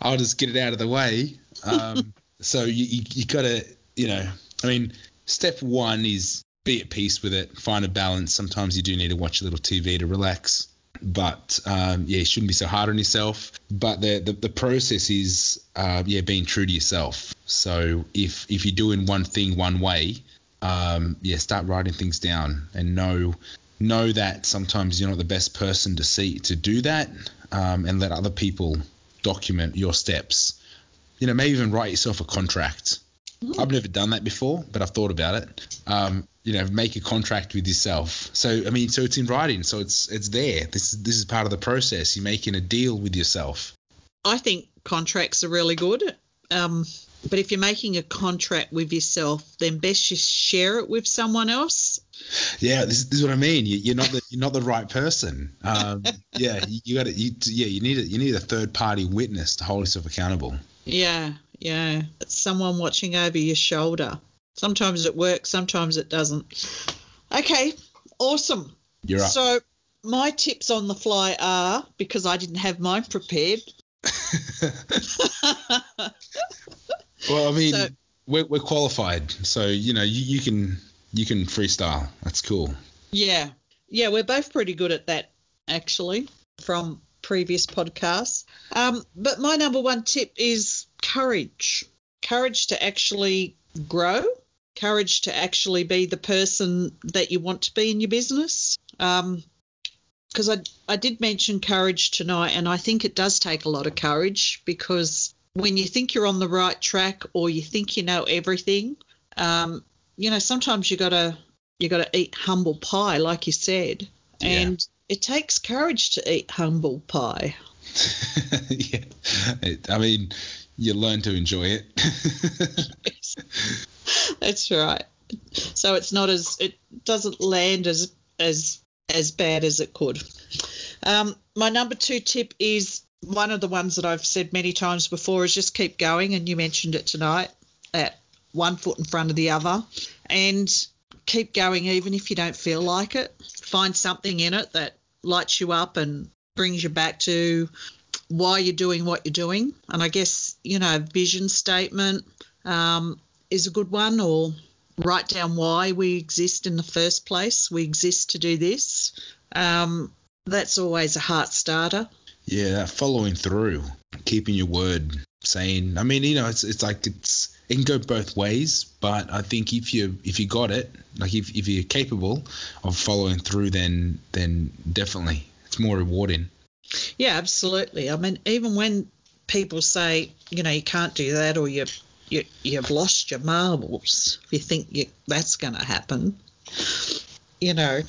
[SPEAKER 2] I'll just get it out of the way. Um, so you you, you got to you know, I mean, step one is be at peace with it, find a balance. Sometimes you do need to watch a little TV to relax. But um, yeah, you shouldn't be so hard on yourself. But the the, the process is uh, yeah being true to yourself. So if if you're doing one thing one way, um, yeah, start writing things down and know know that sometimes you're not the best person to see to do that, um, and let other people document your steps. You know, maybe even write yourself a contract. I've never done that before, but I've thought about it. Um, you know, make a contract with yourself. So I mean, so it's in writing, so it's it's there. This this is part of the process. You're making a deal with yourself.
[SPEAKER 3] I think contracts are really good. Um, But if you're making a contract with yourself, then best you share it with someone else.
[SPEAKER 2] Yeah, this, this is what I mean. You, you're not the you're not the right person. Um, yeah, you, you got to. Yeah, you need a, you need a third party witness to hold yourself accountable.
[SPEAKER 3] Yeah, yeah. It's someone watching over your shoulder. Sometimes it works, sometimes it doesn't. Okay, awesome.
[SPEAKER 2] You're up.
[SPEAKER 3] So my tips on the fly are because I didn't have mine prepared.
[SPEAKER 2] well, I mean,
[SPEAKER 3] So-
[SPEAKER 2] we're, we're qualified, so you know you, you can you can freestyle. That's cool.
[SPEAKER 3] Yeah. Yeah, we're both pretty good at that, actually, from previous podcasts. Um, but my number one tip is courage courage to actually grow, courage to actually be the person that you want to be in your business. Because I, I did mention courage tonight, and I think it does take a lot of courage because when you think you're on the right track or you think you know everything, um, you know, sometimes you gotta you gotta eat humble pie, like you said,
[SPEAKER 2] Yeah.
[SPEAKER 3] and it takes courage to eat humble pie.
[SPEAKER 2] yeah, it, I mean, you learn to enjoy it.
[SPEAKER 3] That's right. So it's not as it doesn't land as as as bad as it could. Um, my number two tip is one of the ones that I've said many times before is just keep going, and you mentioned it tonight. That one foot in front of the other, and keep going even if you don't feel like it. Find something in it that lights you up and brings you back to why you're doing what you're doing. And I guess you know vision statement um, is a good one, or write down why we exist in the first place. We exist to do this. Um, that's always a heart starter.
[SPEAKER 2] Yeah, that following through, keeping your word, saying. I mean, you know, it's it's like it's it can go both ways, but I think if you if you got it, like if if you're capable of following through, then then definitely it's more rewarding.
[SPEAKER 3] Yeah, absolutely. I mean, even when people say, you know, you can't do that or you, you you've lost your marbles, if you think you, that's going to happen, you know,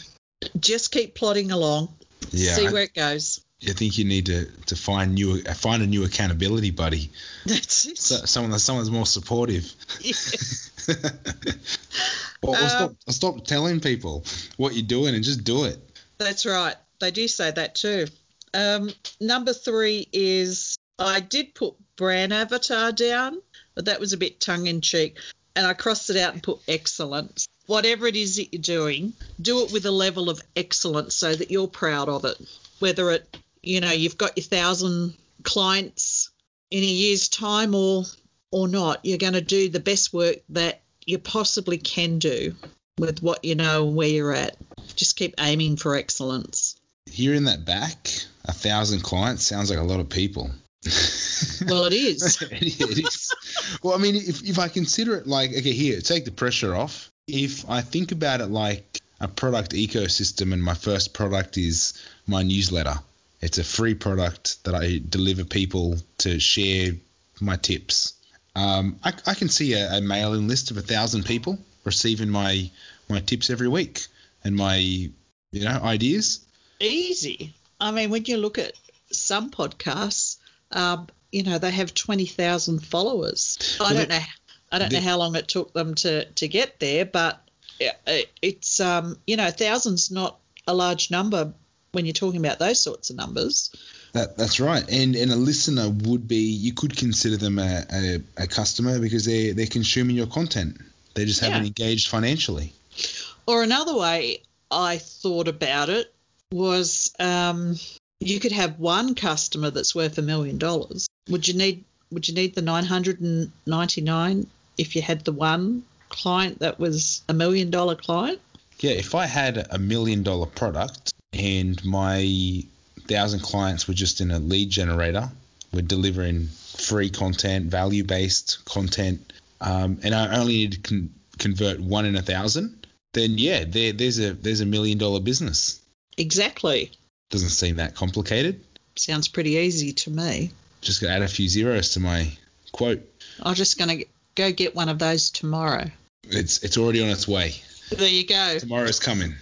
[SPEAKER 3] just keep plodding along,
[SPEAKER 2] Yeah,
[SPEAKER 3] see where it goes.
[SPEAKER 2] I think you need to, to find new find a new accountability buddy,
[SPEAKER 3] That's it.
[SPEAKER 2] so, someone that someone's more supportive.
[SPEAKER 3] Yeah.
[SPEAKER 2] or, or
[SPEAKER 3] Um,
[SPEAKER 2] stop stop telling people what you're doing and just do it.
[SPEAKER 3] That's right. They do say that too. Um, number three is I did put brand avatar down, but that was a bit tongue in cheek. And I crossed it out and put excellence. Whatever it is that you're doing, do it with a level of excellence so that you're proud of it. Whether it, you know, you've got your thousand clients in a year's time or or not, you're going to do the best work that you possibly can do with what you know and where you're at. Just keep aiming for excellence.
[SPEAKER 2] Hearing that back, a thousand clients sounds like a lot of people.
[SPEAKER 3] Well, it is.
[SPEAKER 2] it is. Well, I mean, if, if I consider it like, okay, here, take the pressure off. If I think about it like a product ecosystem, and my first product is my newsletter, it's a free product that I deliver people to share my tips. Um, I, I can see a, a mailing list of a thousand people receiving my my tips every week and my you know ideas.
[SPEAKER 3] Easy. I mean, when you look at some podcasts, um, you know, they have 20,000 followers. I
[SPEAKER 2] Well,
[SPEAKER 3] don't know. I don't know how long it took them to, to get there, but it- it's, um, you know, thousands not a large number when you're talking about those sorts of numbers.
[SPEAKER 2] That, that's right, and and a listener would be you could consider them a, a, a customer because they they're consuming your content. They just haven't
[SPEAKER 3] Yeah.
[SPEAKER 2] engaged financially.
[SPEAKER 3] Or another way I thought about it was um, you could have one customer that's worth a million dollars. Would you need would you need the 999 if you had the one client that was a million dollar client?
[SPEAKER 2] Yeah, if I had a million dollar product and my thousand clients were just in a lead generator, we're delivering free content, value based content, um, and I only need to con- convert one in a thousand, then yeah, there, there's a there's a million dollar business.
[SPEAKER 3] Exactly.
[SPEAKER 2] Doesn't seem that complicated.
[SPEAKER 3] Sounds pretty easy to me.
[SPEAKER 2] Just gotta add a few zeros to my quote.
[SPEAKER 3] I'm just going to go get one of those tomorrow.
[SPEAKER 2] It's it's already on its way.
[SPEAKER 3] There you go.
[SPEAKER 2] Tomorrow's coming.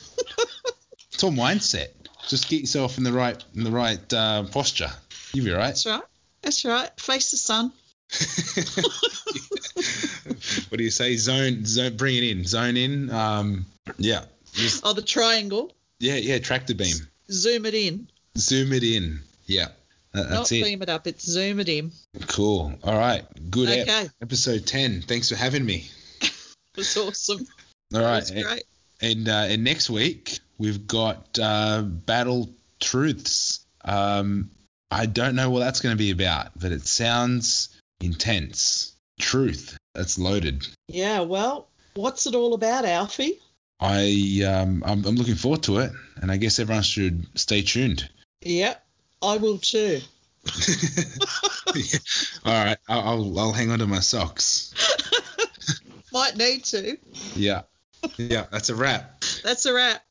[SPEAKER 2] All mindset. Just get yourself in the right in the right uh, posture. You'll be right.
[SPEAKER 3] That's right. That's right. Face the sun.
[SPEAKER 2] what do you say? Zone, zone, bring it in, zone in. Um, yeah, just,
[SPEAKER 3] Oh, the triangle.
[SPEAKER 2] yeah, yeah. Tractor beam,
[SPEAKER 3] Zoom it in.
[SPEAKER 2] zoom it in. Yeah, that- that's
[SPEAKER 3] Not
[SPEAKER 2] it.
[SPEAKER 3] beam it up. It's zoom it in.
[SPEAKER 2] Cool. All right, good. ep-
[SPEAKER 3] Okay.
[SPEAKER 2] episode ten. Thanks for having me.
[SPEAKER 3] It's awesome.
[SPEAKER 2] All right,
[SPEAKER 3] That's great.
[SPEAKER 2] And uh, and next week we've got uh, Battle Truths. Um, I don't know what that's going to be about, but it sounds intense. Truth. That's loaded.
[SPEAKER 3] Yeah. Well, what's it all about, Alfie?
[SPEAKER 2] I um, I'm, I'm looking forward to it, and I guess everyone should stay tuned.
[SPEAKER 3] Yep. I will too.
[SPEAKER 2] All right, I'll, I'll I'll hang on to my socks.
[SPEAKER 3] Might need to.
[SPEAKER 2] Yeah, yeah, that's a wrap.
[SPEAKER 3] That's a wrap.